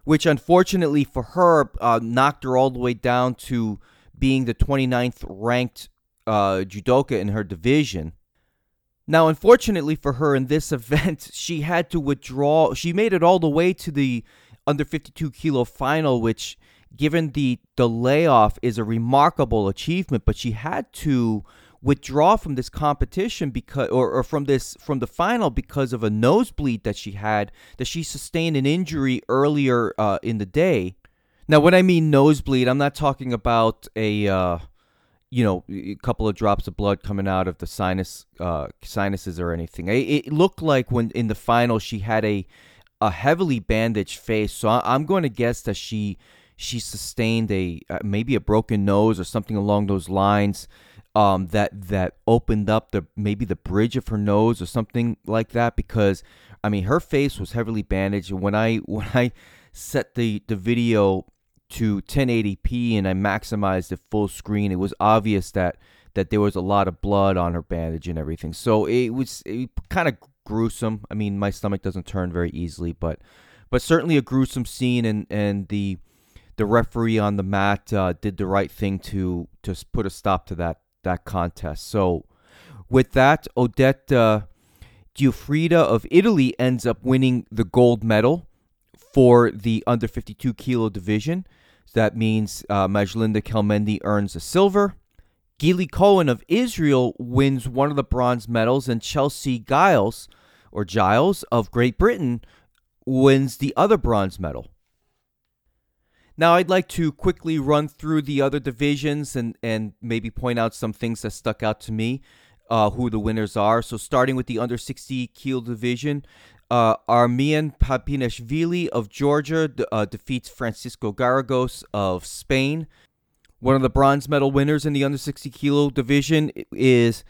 which unfortunately for her uh, knocked her all the way down to being the 29th ranked uh, judoka in her division. Now, unfortunately for her in this (laughs) event, she had to withdraw. She made it all the way to the under 52 kilo final, which, given the, the layoff, is a remarkable achievement. But she had to withdraw from this competition because or, or from this from the final because of a nosebleed that she had that she sustained an injury earlier uh, in the day now, when I mean nosebleed, I'm not talking about a uh, you know a couple of drops of blood coming out of the sinus uh, sinuses or anything. It, it looked like when in the final she had a a heavily bandaged face. So I, am going to guess that she she sustained a uh, maybe a broken nose or something along those lines. Um, that that opened up the maybe the bridge of her nose or something like that because I mean her face was heavily bandaged and when I (laughs) when I set the the video to 1080p and I maximized it full screen, it was obvious that that there was a lot of blood on her bandage and everything. So it was kind of gruesome. I mean, my stomach doesn't turn very easily, but but certainly a gruesome scene and and the the referee on the mat uh, did the right thing to to put a stop to that that contest. So with that, Odette uh, Giuffrida of Italy ends up winning the gold medal for the under 52 kilo division. That means uh, Majlinda Kelmendi earns a silver. Gili Cohen of Israel wins one of the bronze medals, and Chelsie Giles, or Giles of Great Britain, wins the other bronze medal. Now, I'd like to quickly run through the other divisions and, and maybe point out some things that stuck out to me, uh, who the winners are. So, starting with the under 60 kilo division, uh, Armian Papinashvili of Georgia uh, defeats Francisco Garrigos of Spain. One of the bronze medal winners in the under 60 kilo division is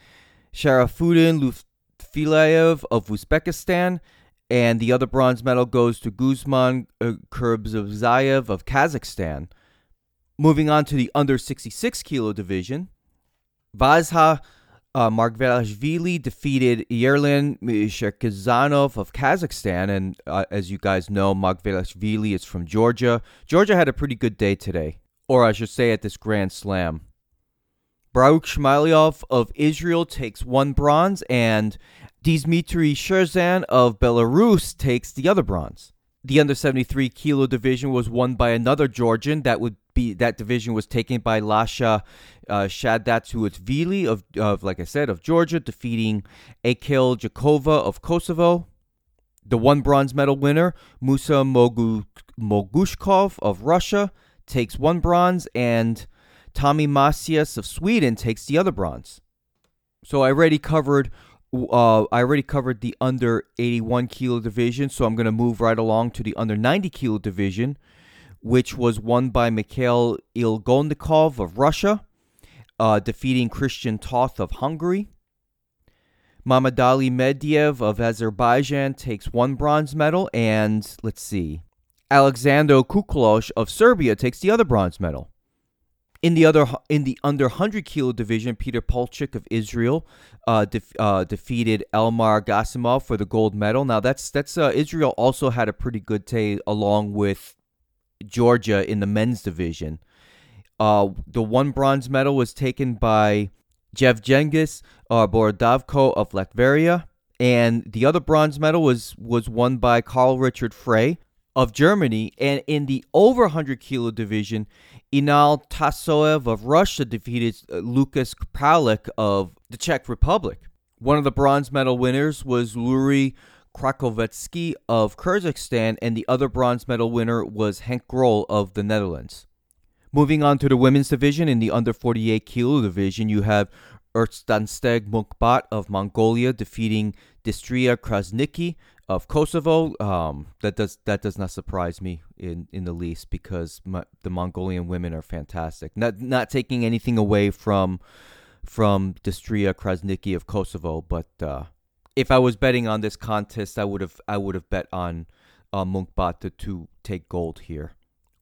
Sharafuddin Lutfillaev of Uzbekistan. And the other bronze medal goes to Guzman uh, Kurbzayev of Kazakhstan. Moving on to the under 66 kilo division, Vazha uh, Margvelashvili defeated Yerlan Shirkizanov of Kazakhstan. And uh, as you guys know, Margvelashvili is from Georgia. Georgia had a pretty good day today, or I should say at this Grand Slam. Baruch Shmailov of Israel takes one bronze, and Dmitry Shershan of Belarus takes the other bronze. The under 73 kilo division was won by another Georgian. That would be that division was taken by Lasha uh, Shadatsuvili of, of, like I said, of Georgia, defeating Akil Gjakova of Kosovo. The one bronze medal winner, Musa Mogu- Mogushkov of Russia, takes one bronze, and Tommy Macias of Sweden takes the other bronze. So I already covered uh, I already covered the under 81 kilo division, so I'm going to move right along to the under 90 kilo division, which was won by Mikhail Igolnikov of Russia, uh, defeating Krisztian Toth of Hungary. Mamadali Mehdiyev of Azerbaijan takes one bronze medal, and let's see, Alexander Kuklosh of Serbia takes the other bronze medal. In the other in the under 100 kilo division, Peter Paltchik of Israel uh, uh, defeated Elmar Gasimov for the gold medal. Now that's that's uh, Israel also had a pretty good day along with Georgia in the men's division. Uh, the one bronze medal was taken by Jevgenijus uh, Borodavko of Latvia, and the other bronze medal was was won by Carl Richard Frey of Germany. And in the over 100 kilo division, Inal Tasoev of Russia defeated uh, Lukas Krpalik of the Czech Republic. One of the bronze medal winners was Luri Krakovetsky of Kyrgyzstan, and the other bronze medal winner was Henk Grol of the Netherlands. Moving on to the women's division, in the under 48 kilo division, you have Erstansteg Munkhbat of Mongolia defeating Distria Krasniqi of Kosovo. Um, that does that does not surprise me in, in the least because my, the Mongolian women are fantastic. Not not taking anything away from from Distria Krasniqi of Kosovo, but uh, if I was betting on this contest, I would have I would have bet on uh, Munkhbat to, to take gold here.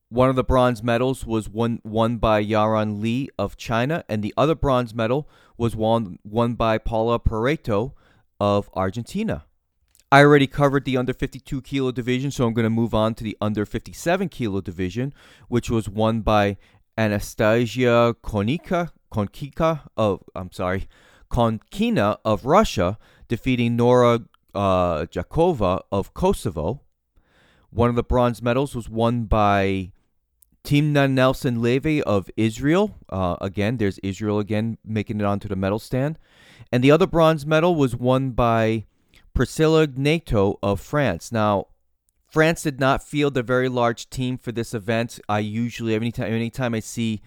One of the bronze medals was won won by Yaron Li of China, and the other bronze medal was won won by Paula Pareto of Argentina. I already covered the under 52 kilo division, so I'm going to move on to the under 57 kilo division, which was won by Anastasia Konika, Konkika of I'm sorry, Konkina of Russia, defeating Nora uh, Gjakova of Kosovo. One of the bronze medals was won by Timna Nelson Levy of Israel. Uh, again, there's Israel again making it onto the medal stand. And the other bronze medal was won by Priscilla Gneto of France. Now, France did not field a very large team for this event. I usually, anytime, anytime I see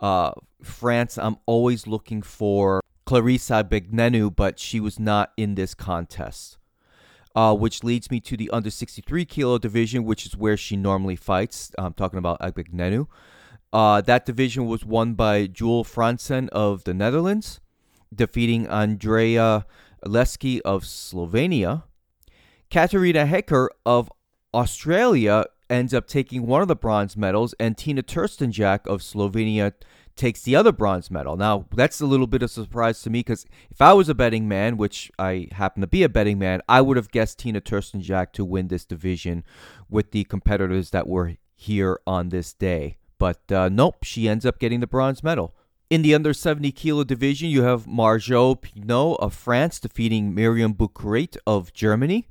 uh, France, I'm always looking for Clarissa Begnenu, but she was not in this contest. Uh, which leads me to the under 63 kilo division, which is where she normally fights. I'm talking about Begnenu. Uh, that division was won by Jule Franssen of the Netherlands, defeating Andrea Leski of Slovenia. Katarina Haecker of Australia ends up taking one of the bronze medals, and Tina Trstenjak of Slovenia takes the other bronze medal. Now, that's a little bit of surprise to me because if I was a betting man, which I happen to be a betting man, I would have guessed Tina Trstenjak to win this division with the competitors that were here on this day. But uh, nope, she ends up getting the bronze medal. In the under 70 kilo division, you have Margaux Pinot of France defeating Miriam Bucrate of Germany.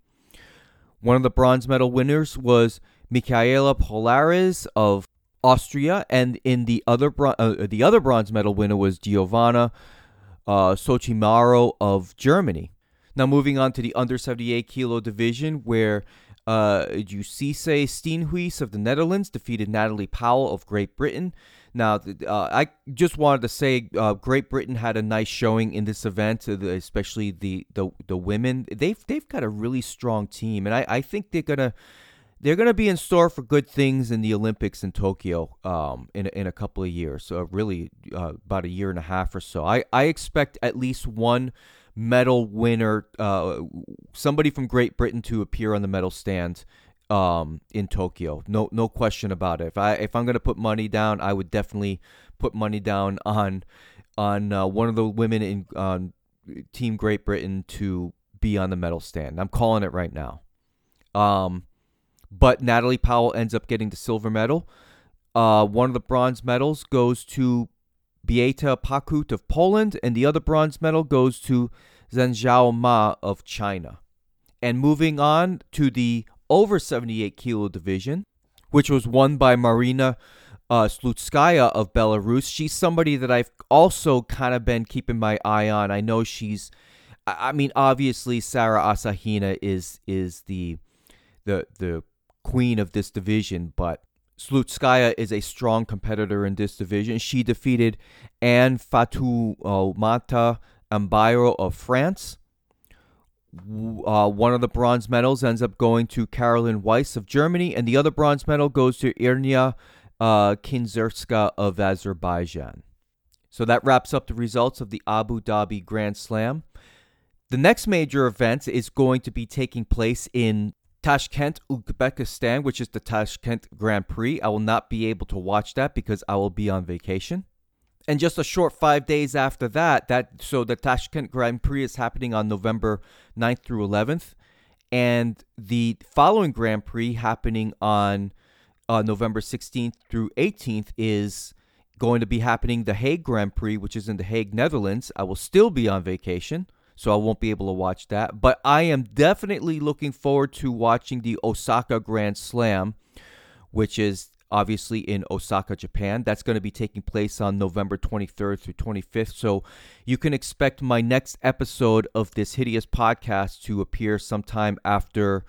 One of the bronze medal winners was Michaela Polleres of Austria, and in the other uh, the other bronze medal winner was Giovanna uh, Scoccimarro of Germany. Now moving on to the under 78 kilo division, where uh, Jusise Steenhuis of the Netherlands defeated Natalie Powell of Great Britain. Now, uh, I just wanted to say, uh, Great Britain had a nice showing in this event, uh, especially the, the the women. They've they've got a really strong team, and I, I think they're gonna they're gonna be in store for good things in the Olympics in Tokyo um, in in a couple of years. So really, uh, about a year and a half or so. I I expect at least one medal winner, uh, somebody from Great Britain, to appear on the medal stand um, in Tokyo. No, no question about it. If I if I'm gonna put money down, I would definitely put money down (laughs) on on uh, one of the women in on Team Great Britain to be on the medal stand. I'm calling it right now. Um, but Natalie Powell ends up getting the silver medal. Uh, one of the bronze medals goes to Beata Pacut of Poland, and the other bronze medal goes to Zhenzhao Ma of China. And moving on to the over 78 kilo division, which was won by Marina uh, Slutskaya of Belarus. She's somebody that I've also kind of been keeping my eye on. I know she's, I mean, obviously Sarah Asahina is is the the the queen of this division, but Slutskaya is a strong competitor in this division. She defeated Anne Fatoumata Ambairo of France uh, one of the bronze medals ends up going to Carolin Weiss of Germany, and the other bronze medal goes to Irnia uh, Kindzerska of Azerbaijan. So that wraps up the results of the Abu Dhabi Grand Slam. The next major event is going to be taking place in Tashkent, Uzbekistan, which is the Tashkent Grand Prix. I will not be able to watch that because I will be on vacation. And just a short five days after that, that so the Tashkent Grand Prix is happening on November 9th through 11th, and the following Grand Prix happening on uh, November 16th through 18th is going to be happening the Hague Grand Prix, which is in the Hague, Netherlands. I will still be on vacation, so I won't be able to watch that. But I am definitely looking forward to watching the Osaka Grand Slam, which is obviously in Osaka, Japan. That's going to be taking place on November 23rd through 25th. So you can expect my next episode of this hideous podcast to appear sometime after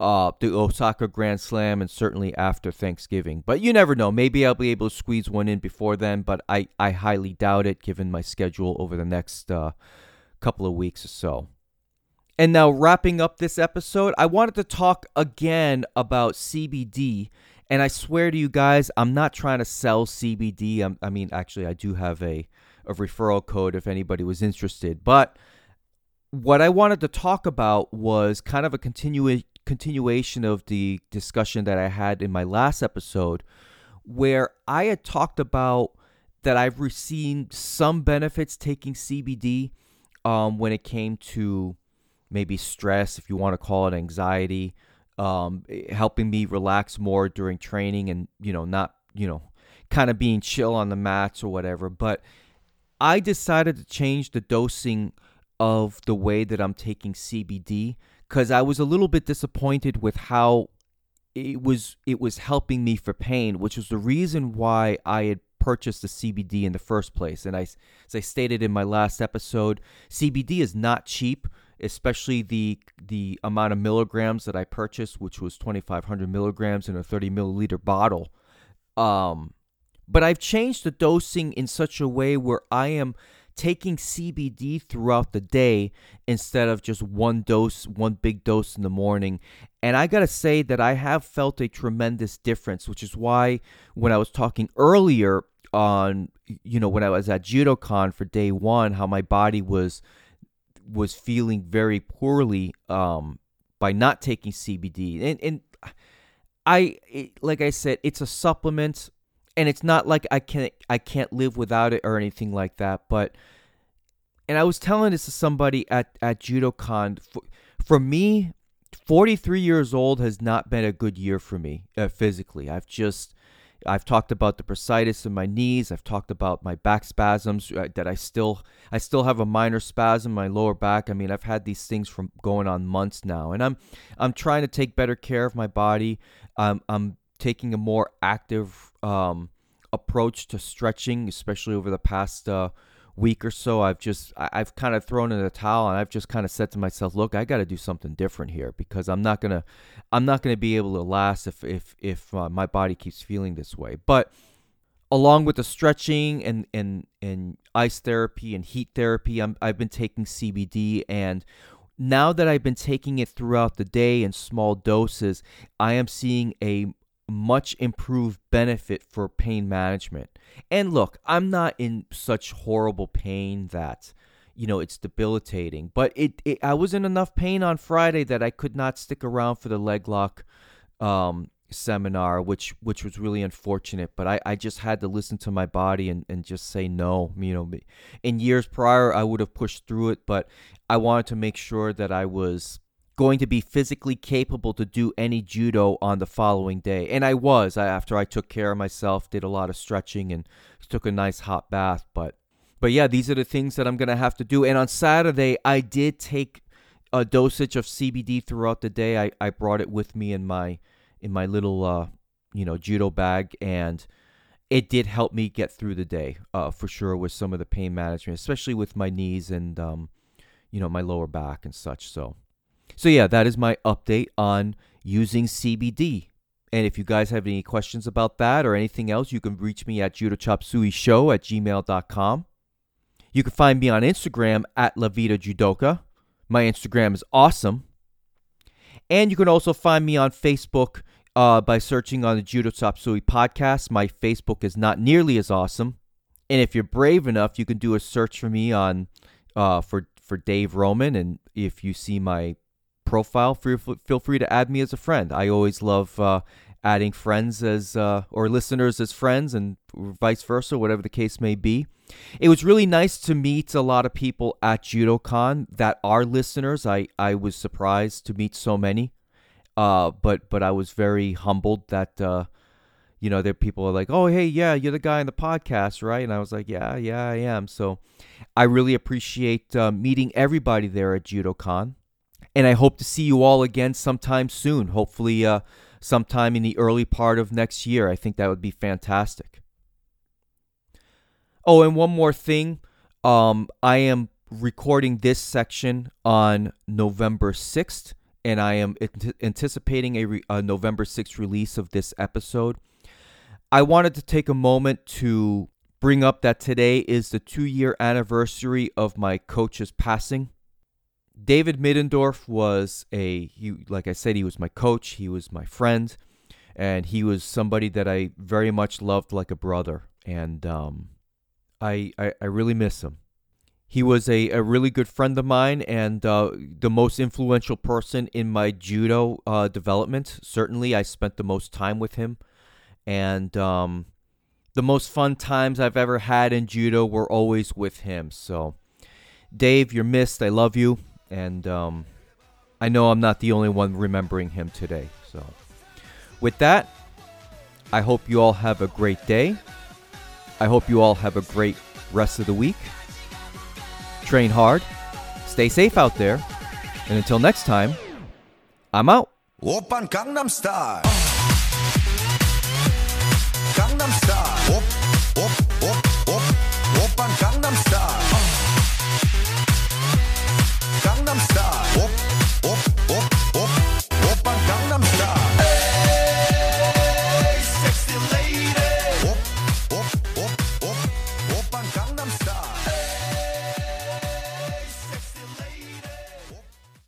uh, the Osaka Grand Slam and certainly after Thanksgiving. But you never know. Maybe I'll be able to squeeze one in before then, but I, I highly doubt it given my schedule over the next uh, couple of weeks or so. And now, wrapping up this episode, I wanted to talk again about CBD. And I swear to you guys, I'm not trying to sell CBD. I'm, i mean, actually, I do have a, a referral code if anybody was interested. But what I wanted to talk about was kind of a continu- continuation of the discussion that I had in my last episode, where I had talked about that I've received some benefits taking CBD um, when it came to maybe stress, if you want to call it anxiety, um, helping me relax more during training and, you know, not, you know, kind of being chill on the mats or whatever. But I decided to change the dosing of the way that I'm taking CBD because I was a little bit disappointed with how it was it was helping me for pain, which was the reason why I had purchased the CBD in the first place. And I, as I stated in my last episode, CBD is not cheap especially the the amount of milligrams that I purchased, which was 2,500 milligrams in a 30 milliliter bottle. Um, but I've changed the dosing in such a way where I am taking CBD throughout the day instead of just one dose, one big dose in the morning. And I got to say that I have felt a tremendous difference, which is why when I was talking earlier on, you know, when I was at JudoCon for day one, how my body was was feeling very poorly um, by not taking CBD, and and I it, like I said, it's a supplement, and it's not like I can't I can't live without it or anything like that. But and I was telling this to somebody at at JudoCon. For, for me, 43 years old has not been a good year for me uh, physically. I've just I've talked about the bursitis in my knees. I've talked about my back spasms uh, that I still I still have a minor spasm in my lower back. I mean, I've had these things from going on months now, and I'm I'm trying to take better care of my body. Um, I'm taking a more active um, approach to stretching, especially over the past uh, week or so, I've just I've kind of thrown in the towel and I've just kind of said to myself, look, I got to do something different here because I'm not gonna I'm not gonna be able to last if if if uh, my body keeps feeling this way. But along with the stretching and and and ice therapy and heat therapy, I'm, I've been taking CBD and now that I've been taking it throughout the day in small doses, I am seeing a much improved benefit for pain management. And look, I'm not in such horrible pain that you know it's debilitating, but it, it I was in enough pain on Friday that I could not stick around for the leg lock um, seminar, which which was really unfortunate. But I, I just had to listen to my body and, and just say no. You know, in years prior I would have pushed through it, but I wanted to make sure that I was going to be physically capable to do any judo on the following day. And I was after I took care of myself, did a lot of stretching and took a nice hot bath, but but yeah, these are the things that I'm going to have to do. And on Saturday, I did take a dosage of CBD throughout the day. I, I brought it with me in my in my little uh, you know, judo bag and it did help me get through the day uh, for sure with some of the pain management, especially with my knees and um, you know my lower back and such. So so, yeah, that is my update on using CBD. And if you guys have any questions about that or anything else, you can reach me at judochopsuey at gmail.com. You can find me on Instagram at Lavita Judoka. My Instagram is awesome. And you can also find me on Facebook uh, by searching on the Judo Chop podcast. My Facebook is not nearly as awesome. And if you're brave enough, you can do a search for me on uh, for for Dave Roman. And if you see my profile, feel, free to add me as a friend. I always love uh, adding friends as uh, or listeners as friends and vice versa, whatever the case may be. It was really nice to meet a lot of people at JudoCon that are listeners. I, I was surprised to meet so many, uh, but but I was very humbled that uh, you know there people are like, oh hey yeah you're the guy in the podcast right, and I was like yeah yeah I am. So I really appreciate uh, meeting everybody there at JudoCon, and I hope to see you all again sometime soon. Hopefully uh, sometime in the early part of next year. I think that would be fantastic. Oh, and one more thing. Um, I am recording this section on November 6th, and I am anticipating a, re- a November 6th release of this episode. I wanted to take a moment to bring up that today is the two year anniversary of my coach's passing. David Middendorf was a he, like I said, he was my coach. He was my friend, and he was somebody that I very much loved like a brother. And um, I, I, I really miss him. He was a, a really good friend of mine and uh, the most influential person in my judo uh, development. Certainly, I spent the most time with him, and um, the most fun times I've ever had in judo were always with him. So, Dave, you're missed. I love you and um, I know I'm not the only one remembering him today. So, with that, I hope you all have a great day. I hope you all have a great rest of the week. Train hard, stay safe out there, and until next time, I'm out.